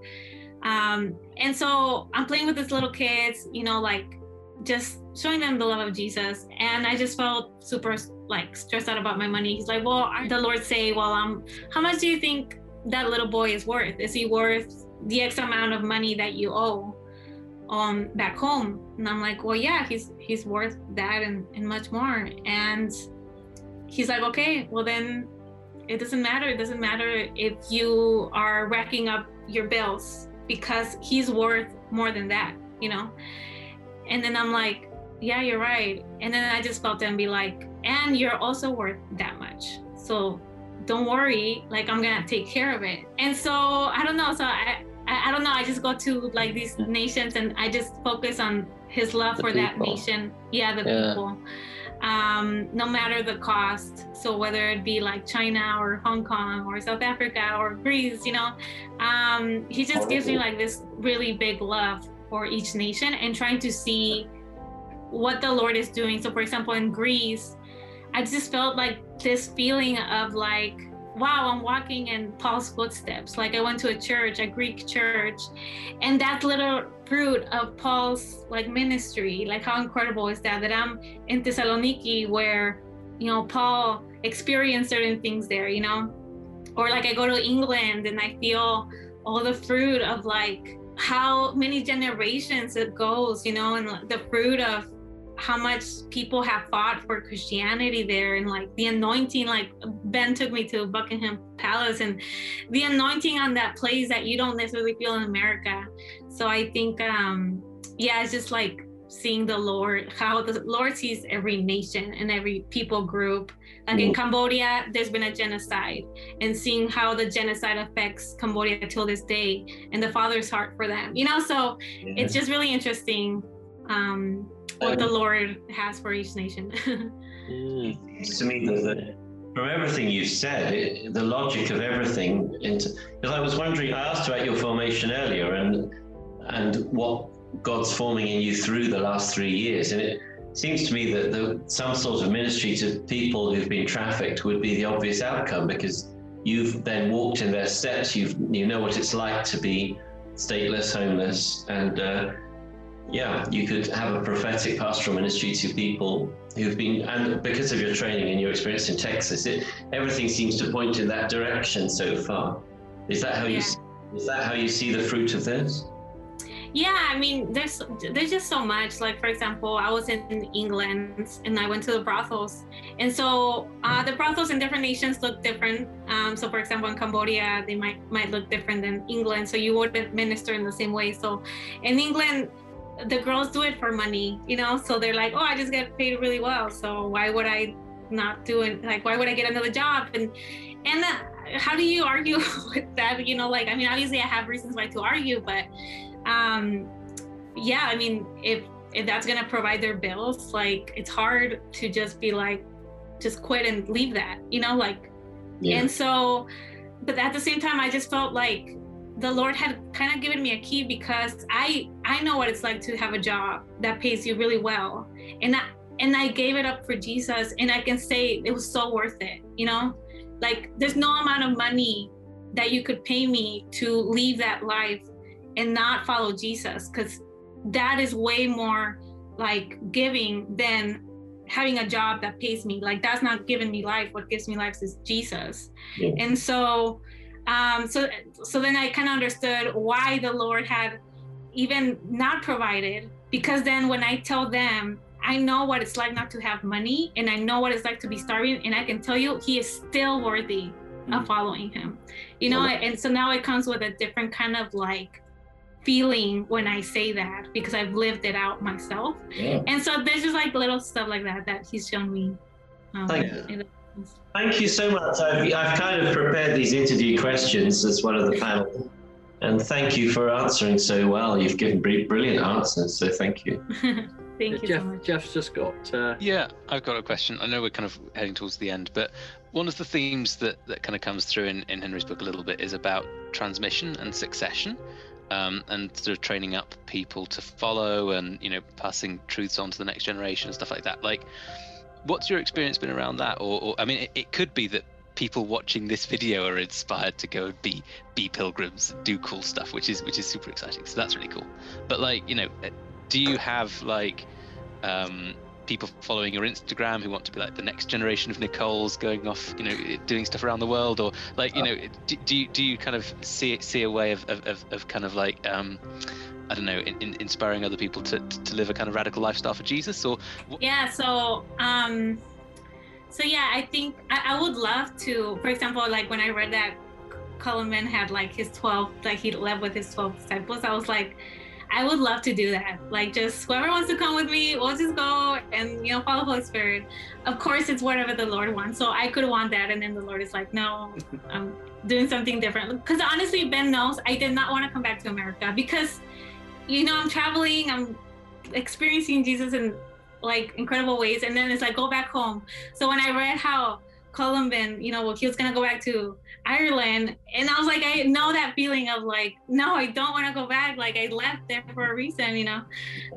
S2: Um, and so I'm playing with these little kids, you know, like just showing them the love of Jesus. And I just felt super like stressed out about my money. He's like, well, the Lord say, well, um, how much do you think that little boy is worth? Is he worth the X amount of money that you owe? um back home and i'm like well yeah he's he's worth that and, and much more and he's like okay well then it doesn't matter it doesn't matter if you are racking up your bills because he's worth more than that you know and then i'm like yeah you're right and then i just felt them be like and you're also worth that much so don't worry like i'm gonna take care of it and so i don't know so i I, I, don't know. I just go to like these nations and I just focus on his love the for people. that nation. Yeah, the yeah. people. Um, no matter the cost. So whether it be like China or Hong Kong or South Africa or Greece, you know, um, he just gives me like this really big love for each nation and trying to see what the Lord is doing. So for example, in Greece, I just felt like this feeling of like wow, I'm walking in Paul's footsteps. Like I went to a church, a Greek church, and that little fruit of Paul's like ministry, like how incredible is that? That I'm in Thessaloniki where, you know, Paul experienced certain things there, you know? Or like I go to England and I feel all the fruit of like how many generations it goes, you know, and the fruit of how much people have fought for Christianity there and like the anointing like Ben took me to Buckingham Palace and the anointing on that place that you don't necessarily feel in America. So I think um yeah, it's just like seeing the Lord, how the Lord sees every nation and every people group. Like in mm. Cambodia, there's been a genocide, and seeing how the genocide affects Cambodia till this day and the Father's heart for them. You know, so yeah. it's just really interesting um, what the Lord has for each nation.
S3: mm. To me, the, from everything you've said, it, the logic of everything. Because I was wondering, I asked about your formation earlier, and and what God's forming in you through the last three years, and it seems to me that the, some sort of ministry to people who've been trafficked would be the obvious outcome because you've then walked in their steps. You you know what it's like to be stateless, homeless, and uh, yeah, you could have a prophetic pastoral ministry to people who've been, and because of your training and your experience in Texas, it, everything seems to point in that direction so far. Is that how you?
S2: Yeah.
S3: Is that how you see the fruit of this?
S2: Yeah i mean there's there's just so much. Like for example i was in england and i went to the brothels. And so uh, the brothels in different nations look different. Um, so for example in cambodia they might might look different than england. So you wouldn't minister in the same way. So in england the girls do it for money you know? So they're like oh i just get paid really well. So why would i not do it? Like why would i get another job? And and uh, how do you argue with that? You know like i mean obviously i have reasons why to argue but um, yeah, I mean, if if that's gonna provide their bills, like it's hard to just be like, just quit and leave that, you know, like.
S3: Yeah.
S2: And so, but at the same time, I just felt like the Lord had kind of given me a key because I I know what it's like to have a job that pays you really well, and I and I gave it up for Jesus, and I can say it was so worth it, you know, like there's no amount of money that you could pay me to leave that life and not follow Jesus because that is way more like giving than having a job that pays me. Like that's not giving me life. What gives me life is jesus.
S3: Yeah.
S2: and so um so so then i kind of understood why the lord had even not provided because then when i tell them i know what it's like not to have money and i know what it's like to be starving and i can tell you he is still worthy of following him. You know and so now it comes with a different kind of like feeling when I say that because I've lived it out myself.
S3: Yeah.
S2: And so there's just like little stuff like that that he's shown me. Um,
S3: Thank
S1: you.
S3: Thank you so much. I've, I've kind of prepared these interview questions as one of the panel. And thank you for answering so well. You've given br- brilliant answers, so thank you.
S2: Thank you
S1: Jeff,
S2: so much.
S1: Jeff's just got. Uh,
S5: Yeah, I've got a question. I know we're kind of heading towards the end, but one of the themes that, that kind of comes through in, in Henry's book a little bit is about transmission and succession. Um, and sort of training up people to follow and you know passing truths on to the next generation and stuff like that. Like what's your experience been around that? Or, or i mean it, it could be that people watching this video are inspired to go and be be pilgrims do cool stuff which is which is super exciting. So that's really cool. But like you know do you have like um people following your instagram who want to be like the next generation of nicole's going off you know doing stuff around the world or like you know do, do you do you kind of see see a way of of, of, of kind of like um I don't know, in, in inspiring other people to, to live a kind of radical lifestyle for Jesus, or
S2: Yeah, so um so yeah, I think I, I would love to, for example, like when I read that Columban had like his 12, like he left with his 12 disciples, I was like, I would love to do that. Like just whoever wants to come with me, we'll just go and you know follow Holy Spirit. Of course it's whatever the Lord wants. So I could want that and then the Lord is like, no, I'm doing something different. Because honestly, Ben knows I did not want to come back to America because you know, I'm traveling, I'm experiencing Jesus in like incredible ways and then it's like go back home. So when I read how Columban, you know, well he was gonna go back to Ireland. And I was like, I know that feeling of like, no, I don't want to go back. Like I left there for a reason, you know.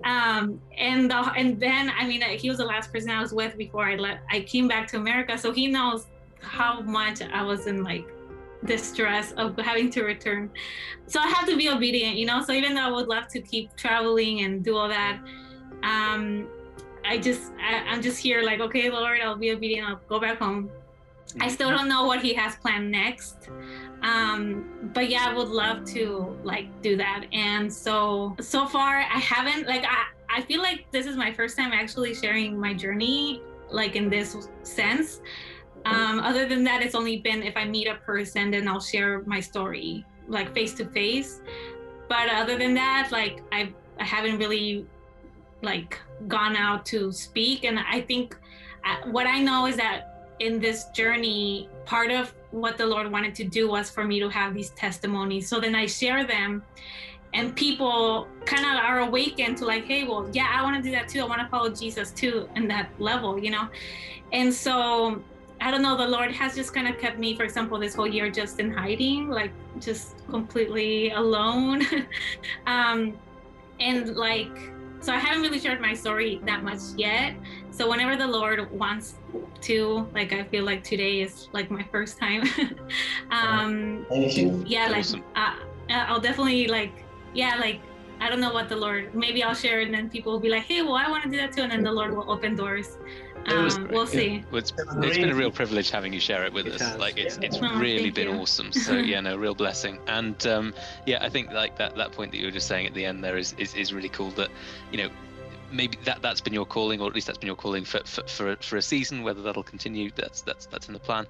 S2: Um, and the, and then I mean, he was the last person I was with before I left. I came back to America, so he knows how much I was in like distress of having to return. So I have to be obedient, you know. So even though I would love to keep traveling and do all that, um, I just I, I'm just here like, okay, Lord, I'll be obedient. I'll go back home. I still don't know what he has planned next. Um, but yeah, I would love to like do that. And so so far I haven't like I, I feel like this is my first time actually sharing my journey like in this sense. Um, other than that, it's only been if I meet a person, then I'll share my story like face to face. But other than that, like I I haven't really like gone out to speak. And I think uh, what I know is that in this journey, part of what the Lord wanted to do was for me to have these testimonies. So then I share them and people kind of are awakened to like, hey, well, yeah, I want to do that too. I want to follow Jesus too in that level, you know? And so I don't know, the Lord has just kind of kept me, for example, this whole year just in hiding, like just completely alone. um, and like, so I haven't really shared my story that much yet. So whenever the Lord wants to, like, I feel like today is like my first time. um,
S3: Thank you.
S2: yeah, like,
S5: Awesome.
S2: uh, I'll definitely like, yeah, like I don't know what the Lord. Maybe I'll share, and then people will be like, "Hey, well, I want to do that too," and then the Lord will open doors. Um, we'll see.
S5: Well, it's, it's been a real privilege having you share it with
S1: It
S5: us.
S1: has,
S5: like it's
S1: yeah.
S5: it's
S2: Oh,
S5: really been
S2: you.
S5: awesome. So yeah, no, real blessing. And um, yeah, I think like that that point that you were just saying at the end there is is, is really cool. That you know maybe that that's been your calling, or at least that's been your calling for for for a, for a season. Whether that'll continue, that's that's that's in the plan.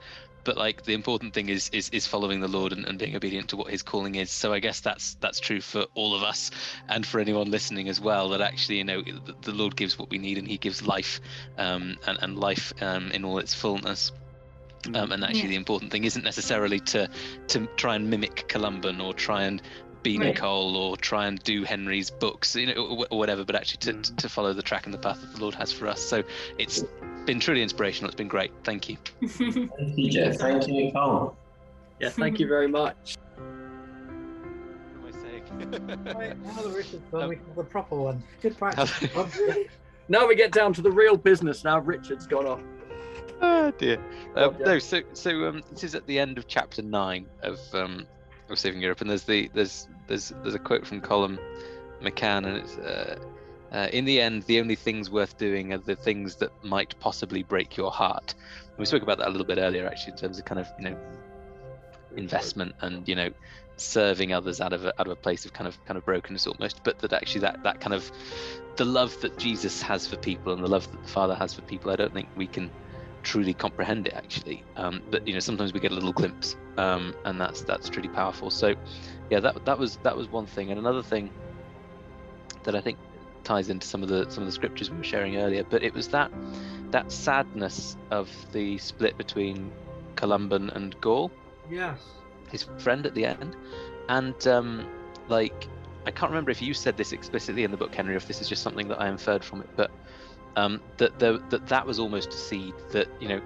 S5: But like the important thing is is is following the Lord and, and being obedient to what His calling is. So I guess that's that's true for all of us and for anyone listening as well. That actually you know the, the Lord gives what we need and He gives life um, and and life um, in all its fullness. Um, and actually,
S2: Yeah.
S5: the important thing isn't necessarily to to try and mimic Columban or try and be
S2: Right.
S5: Nicole or try and do Henry's books, you know, or, or whatever. But actually, to,
S1: Mhm.
S5: to follow the track and the path that the Lord has for us. So it's been truly inspirational. It's been great. Thank you.
S3: Thank you, Jeff. Thank you, Nicole.
S1: Yeah, thank you very much.
S5: What am
S4: Right, now that Richard's done, we have the proper one. Good practice.
S1: Now we get down to the real business. Now Richard's gone off.
S5: oh dear.
S1: Well,
S5: Um,
S1: yeah.
S5: no, so so um, this is at the end of chapter nine of um, of Saving Europe, and there's the there's there's there's a quote from Colum McCann, and it's uh, uh, in the end, the only things worth doing are the things that might possibly break your heart. We spoke about that a little bit earlier, actually, in terms of kind of you know investment and you know serving others out of a, out of a place of kind of kind of brokenness almost but that actually that that kind of the love that jesus has for people and the love that the father has for people i don't think we can truly comprehend it actually. Um, but you know sometimes we get a little glimpse um, and that's that's truly powerful. So yeah that that was that was one thing. And another thing that i think ties into some of the some of the scriptures we were sharing earlier but it was that that sadness of the split between columban and Gall
S4: yes.
S5: his friend at the end and um like i can't remember if you said this explicitly in the book henry or if this is just something that i inferred from it but um that the, that that was almost a seed that you know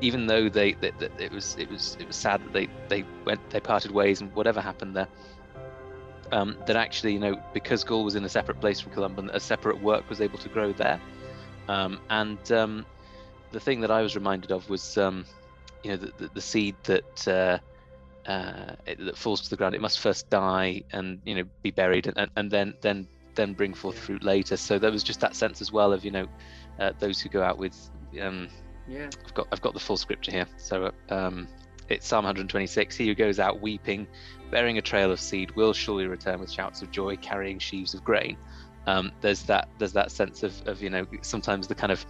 S5: even though they that, that it was it was it was sad that they they went they parted ways and whatever happened there um that actually you know because Gall was in a separate place from columban a separate work was able to grow there um and um the thing that i was reminded of was um you know the, the, the seed that uh uh, it, that falls to the ground, it must first die and you know be buried and, and, then then then bring forth fruit later. So there was just that sense as well of you know uh, those who go out with. Um,
S1: Yeah.
S5: I've got I've got the full scripture here. So um, it's Psalm 126. He who goes out weeping, bearing a trail of seed, will surely return with shouts of joy, carrying sheaves of grain. Um, there's that there's that sense of, of you know sometimes the kind of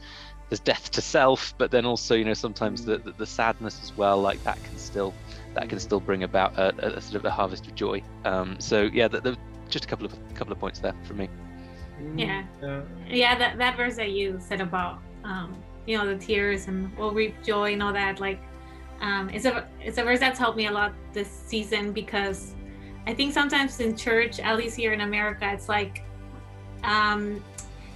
S5: there's death to self, but then also you know sometimes the, the, the sadness as well. Like that can still that can still bring about a, a, a sort of a harvest of joy. Um, so yeah, the, the, just a couple of couple of points there from me.
S2: Yeah.
S4: Yeah.
S2: yeah that, that verse that you said about um you know the tears and we'll reap joy and all that like um it's a it's a verse that's helped me a lot this season because i think sometimes in church at least here in america it's like um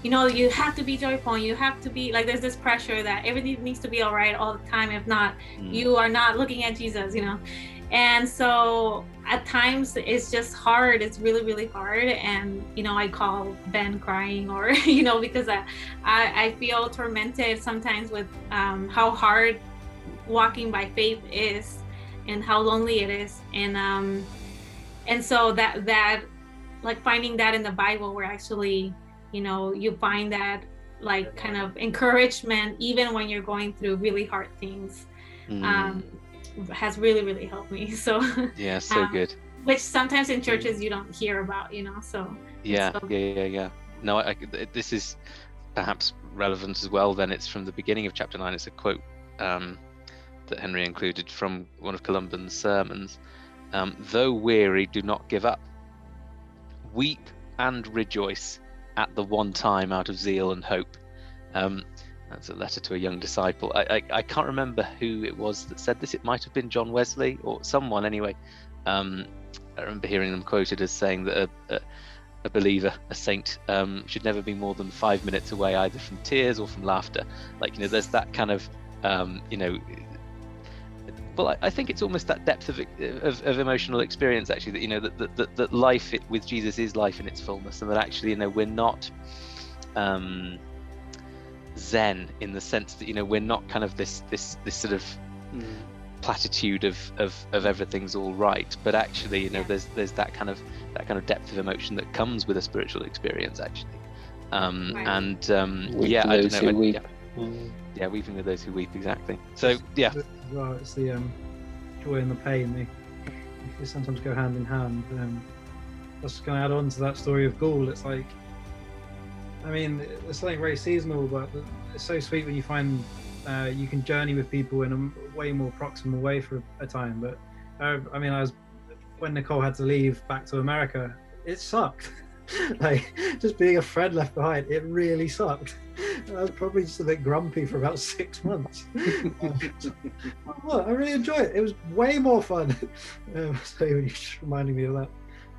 S2: you know you have to be joyful and you have to be like there's this pressure that everything needs to be all right all the time if not
S5: Mm.
S2: you are not looking at Jesus, you know. And so at times it's just hard. It's really, really hard. And, you know, I call Ben crying or, you know, because I, I, I feel tormented sometimes with um, how hard walking by faith is and how lonely it is. And, um, and so that, that, like finding that in the Bible where actually, you know, you find that like kind of encouragement even when you're going through really hard things
S5: Mm.
S2: um, has really really helped me so
S5: yeah, so
S2: um,
S5: good.
S2: which sometimes in churches you don't hear about you know so
S5: Yeah,
S2: so-
S5: yeah, yeah, yeah. No, I, I- this is perhaps relevant as well. Then it's from the beginning of chapter nine. It's a quote um, that Henry included from one of Columban's sermons. Um, Though weary, do not give up. Weep and rejoice at the one time out of zeal and hope. Um, that's a letter to a young disciple. I, I, I can't remember who it was that said this. It might have been John Wesley or someone anyway. Um, I remember hearing them quoted as saying that a, a, a believer, a saint, um, should never be more than five minutes away either from tears or from laughter. Like, you know, there's that kind of, um, you know, well, I, I think it's almost that depth of, of, of emotional experience, actually, that, you know, that, that, that, that life it, with Jesus is life in its fullness, and that actually, you know, we're not um, zen in the sense that, you know, we're not kind of this, this, this sort of platitude of, of of everything's all right but actually you know there's there's that kind of that kind of depth of emotion that comes with a spiritual experience actually. Um
S2: Right.
S5: and um yeah
S6: for
S5: i
S6: those
S5: don't know
S6: who weep.
S5: yeah,
S6: Mm.
S5: yeah weeping with those who weep exactly. So yeah
S4: Well, it's the um, joy and the pain. They, they sometimes go hand in hand. Um, was going to add on to that story of Gall. It's like, I mean, it's something very seasonal, but it's so sweet when you find uh, you can journey with people in a way more proximal way for a time. But uh, I mean, I was when Nicole had to leave back to America, it sucked. like just being a friend left behind, it really sucked. I was probably just a bit grumpy for about six months. Look, I really enjoy it. It was way more fun. Um, so you're just reminding me of that.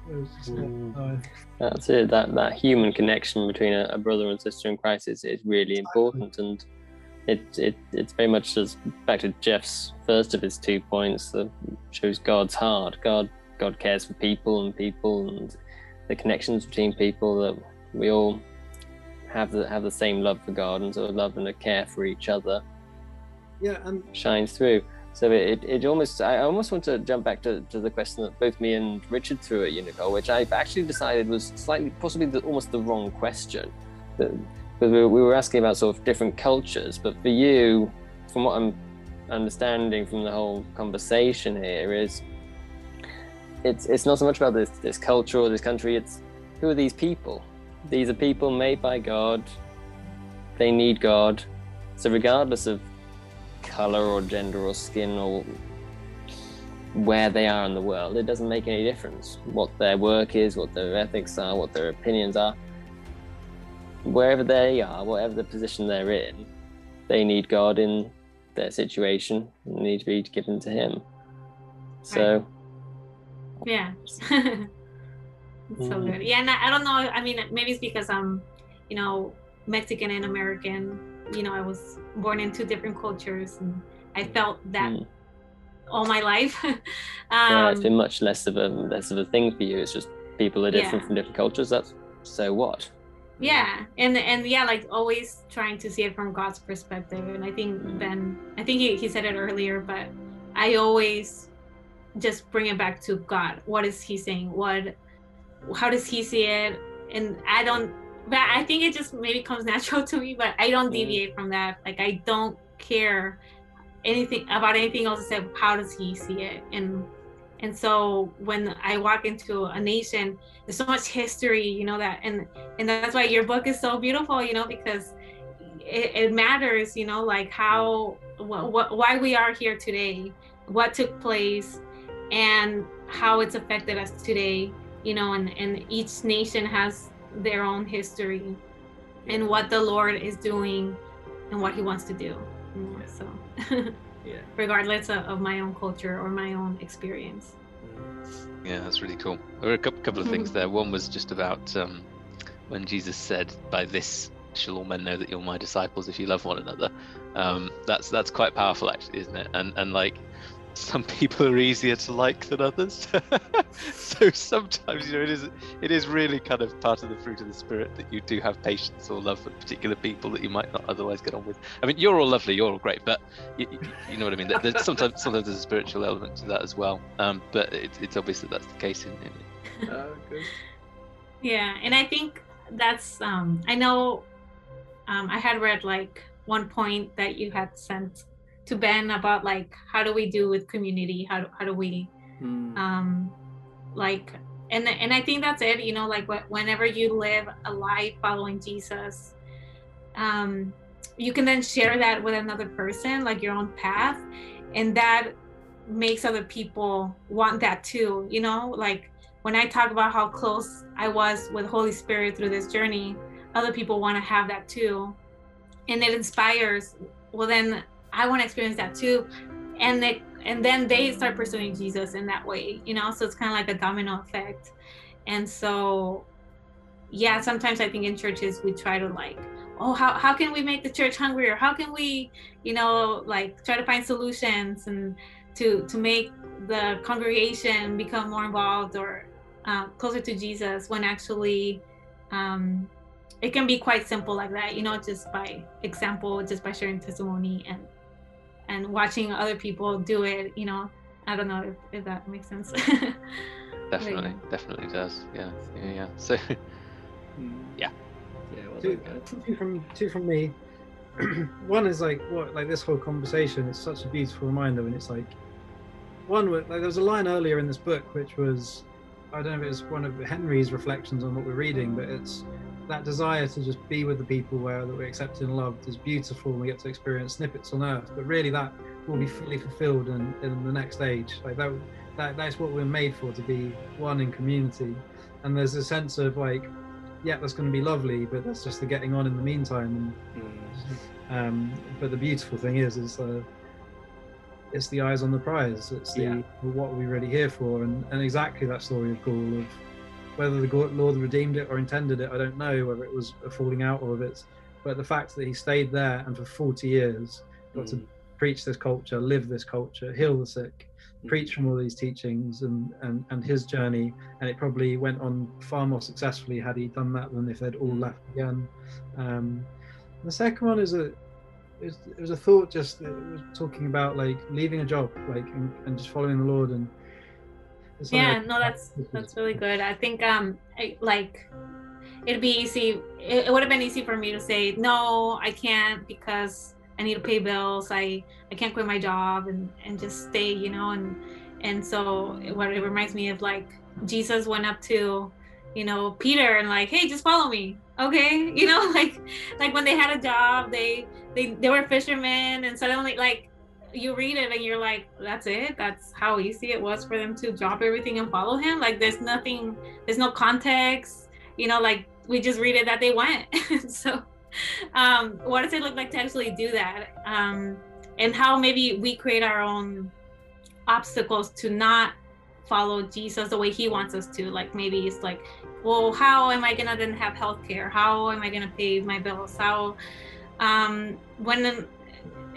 S4: It just
S6: Mm.
S4: uh,
S6: That's it. That that human connection between a, a brother and sister in Christ is, is really important, and it it it's very much just back to Jeff's first of his two points that shows God's heart. God God cares for people and people and the connections between people that we all have the have the same love for God and sort of love and a care for each other
S4: yeah, and
S6: shines through. So it, it almost I almost want to jump back to, to the question that both me and Richard threw at you, Nicole, which I actually decided was slightly possibly the, almost the wrong question. But- Because we, we were asking about sort of different cultures, but for you, from what I'm understanding from the whole conversation here, is it's it's not so much about this this culture or this country. It's who are these people? These are people made by God. They need God. So regardless of color or gender or skin or where they are in the world, it doesn't make any difference what their work is, what their ethics are, what their opinions are. Wherever they are, whatever the position they're in, they need God in their situation and need to be given to Him. So,
S2: Yeah. it's so
S6: Mhm.
S2: good. Yeah, and I, I don't know. I mean, maybe it's because I'm, you know, Mexican and American. You know, I was born in two different cultures, and I felt that
S6: Mm.
S2: all my life. um,
S6: yeah, it's been much less of a less of a thing for you. It's just people are different
S2: Yeah.
S6: from different cultures. That's so what?
S2: yeah and and yeah like always trying to see it from god's perspective and i think ben i think he, he said it earlier but i always just bring it back to god. What is he saying? What how does he see it? And i don't but i think it just maybe comes natural to me but i don't
S6: Mm.
S2: deviate from that. Like i don't care anything about anything else except how does he see it? And and so when i walk into a nation there's so much history you know that and and that's why your book is so beautiful you know because it, it matters you know like how what, what why we are here today what took place and how it's affected us today you know and and each nation has their own history and what the lord is doing and what he wants to do you know, so
S1: Yeah.
S2: regardless of, of my own culture or my own experience
S5: Yeah, that's really cool. There were a couple, couple of things there. One was just about um, when Jesus said, "By this shall all men know that you're my disciples if you love one another." Um, that's that's quite powerful, actually, isn't it? And and like some people are easier to like than others. so sometimes you know it is it is really kind of part of the fruit of the spirit that you do have patience or love for particular people that you might not otherwise get on with. I mean, you're all lovely, you're all great, but you, you- you know what I mean. There's sometimes sometimes there's a spiritual element to that as well. Um, but it, it's obvious that that's the case in, in
S1: Uh.
S2: Yeah, and I think that's um I know um I had read like one point that you had sent to Ben about like how do we do with community? How do, how do we
S1: Mm.
S2: um like and and I think that's it, you know, like wh- whenever you live a life following Jesus um you can then share that with another person like your own path and that makes other people want that too, you know? Like when I talk about how close I was with Holy Spirit through this journey, other people want to have that too. And it inspires, well, then I want to experience that too. And they, and then they start pursuing Jesus in that way, you know? So it's kind of like a domino effect. And so, yeah, sometimes I think in churches we try to like, oh, how, how can we make the church hungrier? How can we, you know, like try to find solutions and to, to make the congregation become more involved or uh, closer to Jesus when actually um, it can be quite simple like that, you know, just by example, just by sharing testimony. And and watching other people do it you know i don't know if, if that makes sense.
S5: Definitely definitely does. Yeah yeah yeah. So
S7: yeah. yeah well
S4: two, uh, two from two from me. One is like what like this whole conversation it's such a beautiful reminder and it's like one like there was a line earlier in this book which was i don't know if it's one of henry's reflections on what we're reading but it's that desire to just be with the people where that we're accepted and loved is beautiful and we get to experience snippets on earth. But really that will be fully fulfilled in, in the next age. Like that, that that's what we're made for to be one in community. And there's a sense of like yeah that's going to be lovely but that's just the getting on in the meantime. And, mm. um, but the beautiful thing is is uh, it's the eyes on the prize. It's the yeah. what are we really here for? And, and exactly that story of Gall of whether the Lord redeemed it or intended it, I don't know. Whether it was a falling out or if it's, but the fact that he stayed there and for 40 years got mm. to preach this culture, live this culture, heal the sick, mm. preach from all these teachings and, and and his journey, and it probably went on far more successfully had he done that than if they'd all mm. left again. Um, the second one is a it was, a thought just talking about like leaving a job like and, and just following the lord and
S2: yeah no that's that's really good. I think um I, like it'd be easy it, it would have been easy for me to say no i can't because i need to pay bills. I i can't quit my job and and just stay you know and and so what it reminds me of like jesus went up to you know peter and like hey just follow me okay? You know like like when they had a job they they they were fishermen and suddenly like you read it and you're like, that's it. That's how easy it was for them to drop everything and follow him. Like there's nothing, there's no context. You know, like we just read it that they went. so, um, what does it look like to actually do that? Um, and how maybe we create our own obstacles to not follow Jesus the way he wants us to. Like maybe it's like, well, how am I gonna then have health care? How am I gonna pay my bills? How um when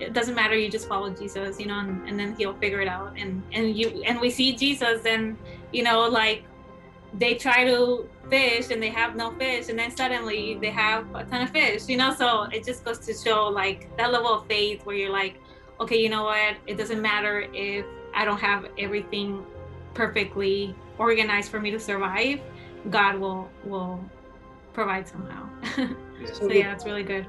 S2: it doesn't matter you just follow jesus you know and, and then he'll figure it out. And and you and we see jesus and you know like they try to fish and they have no fish and then suddenly they have a ton of fish you know? So it just goes to show like that level of faith where you're like okay you know what? It doesn't matter if i don't have everything perfectly organized for me to survive god will will provide somehow. So yeah it's really good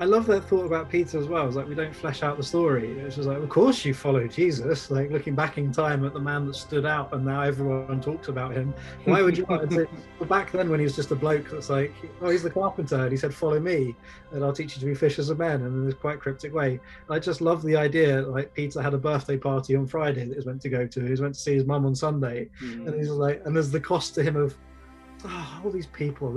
S4: I love that thought about Peter as well. It's like we don't flesh out the story. It's just like, of course you follow Jesus. Like looking back in time at the man that stood out, and now everyone talks about him. Why would you want to? Back then, when he was just a bloke that's like, oh, he's the carpenter, and he said, "Follow me, and I'll teach you to be fishers of men," and in this quite cryptic way. And I just love the idea. Like Peter had a birthday party on Friday that he was meant to go to. He was meant to see his mum on Sunday, mm. and he's like, and there's the cost to him of oh, all these people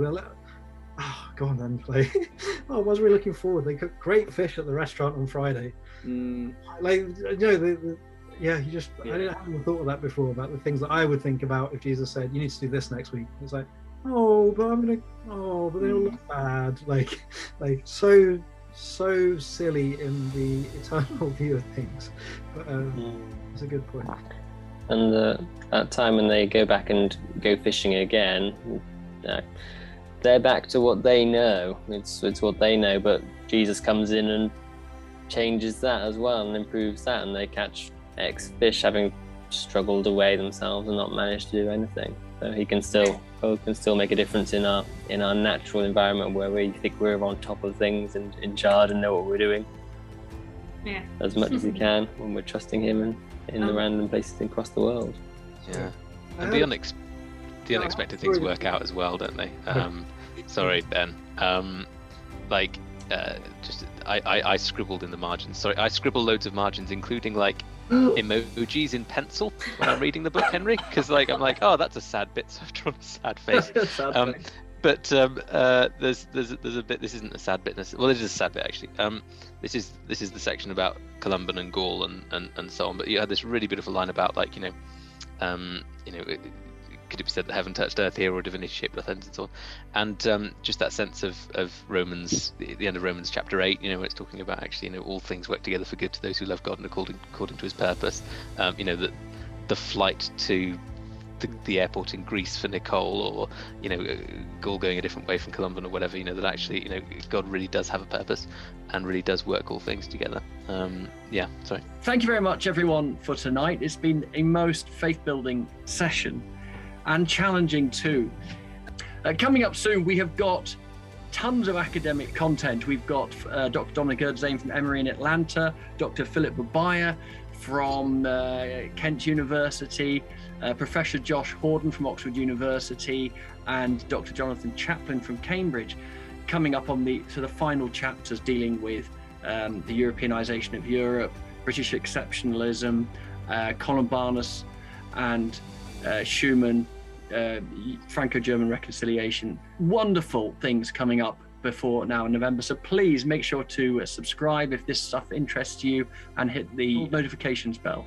S4: oh, go on then, play. oh, I was really looking forward. They cooked great fish at the restaurant on Friday.
S7: Mm.
S4: Like, you know, the, the, yeah, you just, yeah. I didn't have thought of that before about the things that I would think about if Jesus said, you need to do this next week. It's like, oh, but I'm going to, oh, but they all look bad. Like, like so, so silly in the eternal view of things. But um, mm. it's a good point.
S6: And uh, that time when they go back and go fishing again, uh, they're back to what they know. It's it's what they know, but Jesus comes in and changes that as well and improves that, and they catch X fish having struggled away themselves and not managed to do anything. So he can still God can still make a difference in our in our natural environment where we think we're on top of things and in charge and know what we're doing.
S2: Yeah.
S6: As much as he can when we're trusting him and in the oh. random places across the world.
S5: Yeah. And the unex- the unexpected things work out as well, don't they? Um, sorry, Ben. Um, like, uh, just I, I, I scribbled in the margins. Sorry, I scribble loads of margins, including like emojis in pencil when I'm reading the book, Henry, because like I'm like, oh, that's a sad bit, so I've drawn a sad face.
S7: sad um,
S5: but um, uh, there's there's there's a bit. This isn't a sad bit. Well, it is a sad bit actually. Um, this is this is the section about Columban and Gall and, and, and so on. But you had this really beautiful line about like you know, um, you know, could it be said that heaven touched earth here or divinity shaped earth and so on and um, just that sense of, of romans the, end of romans chapter 8 you know where it's talking about actually you know all things work together for good to those who love god and according according to his purpose um, you know that the flight to the, the airport in Greece for Nicole, or you know, uh, Gall going a different way from Columban or whatever. You know that actually, you know, God really does have a purpose and really does work all things together. Um, yeah, sorry.
S1: Thank you very much, everyone, for tonight. It's been a most faith building session and challenging too. Uh, coming up soon, we have got tons of academic content. We've got uh, Dr. Dominic Erdozain from Emory in Atlanta, Dr. Philip Babaya from uh, Kent University, uh, Professor Josh Hordern from Oxford University, and Dr. Jonathan Chaplin from Cambridge, coming up on the to the final chapters dealing with um, the Europeanization of Europe, British exceptionalism, uh, Columbanus, and uh, Schuman, uh, Franco-German reconciliation. Wonderful things coming up before now in November. So please make sure to uh, subscribe if this stuff interests you and hit the notifications bell.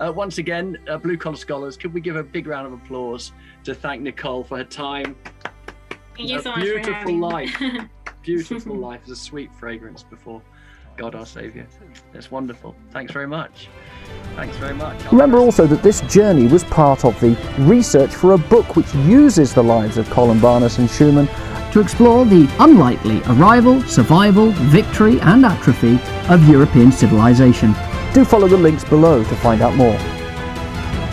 S1: Uh, once again, uh, Blue Collar Scholars, could we give a big round of applause to thank Nicole for her time?
S2: Thank you
S1: A
S2: so much for
S1: beautiful
S2: having
S1: life. Beautiful life is a sweet fragrance before God our Savior. It's wonderful. Thanks very much. Thanks very much.
S8: Remember also that this journey was part of the research for a book which uses the lives of Columbanus and Schuman
S9: to explore the unlikely arrival, survival, victory, and atrophy of European civilization.
S8: Do follow the links below to find out more.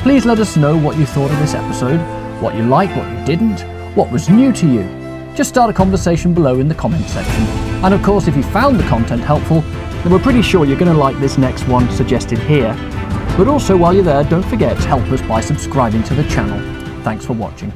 S9: Please let us know what you thought of this episode, what you liked, what you didn't, what was new to you. Just start a conversation below in the comments section. And of course, if you found the content helpful, then we're pretty sure you're going to like this next one suggested here. But also, while you're there, don't forget to help us by subscribing to the channel. Thanks for watching.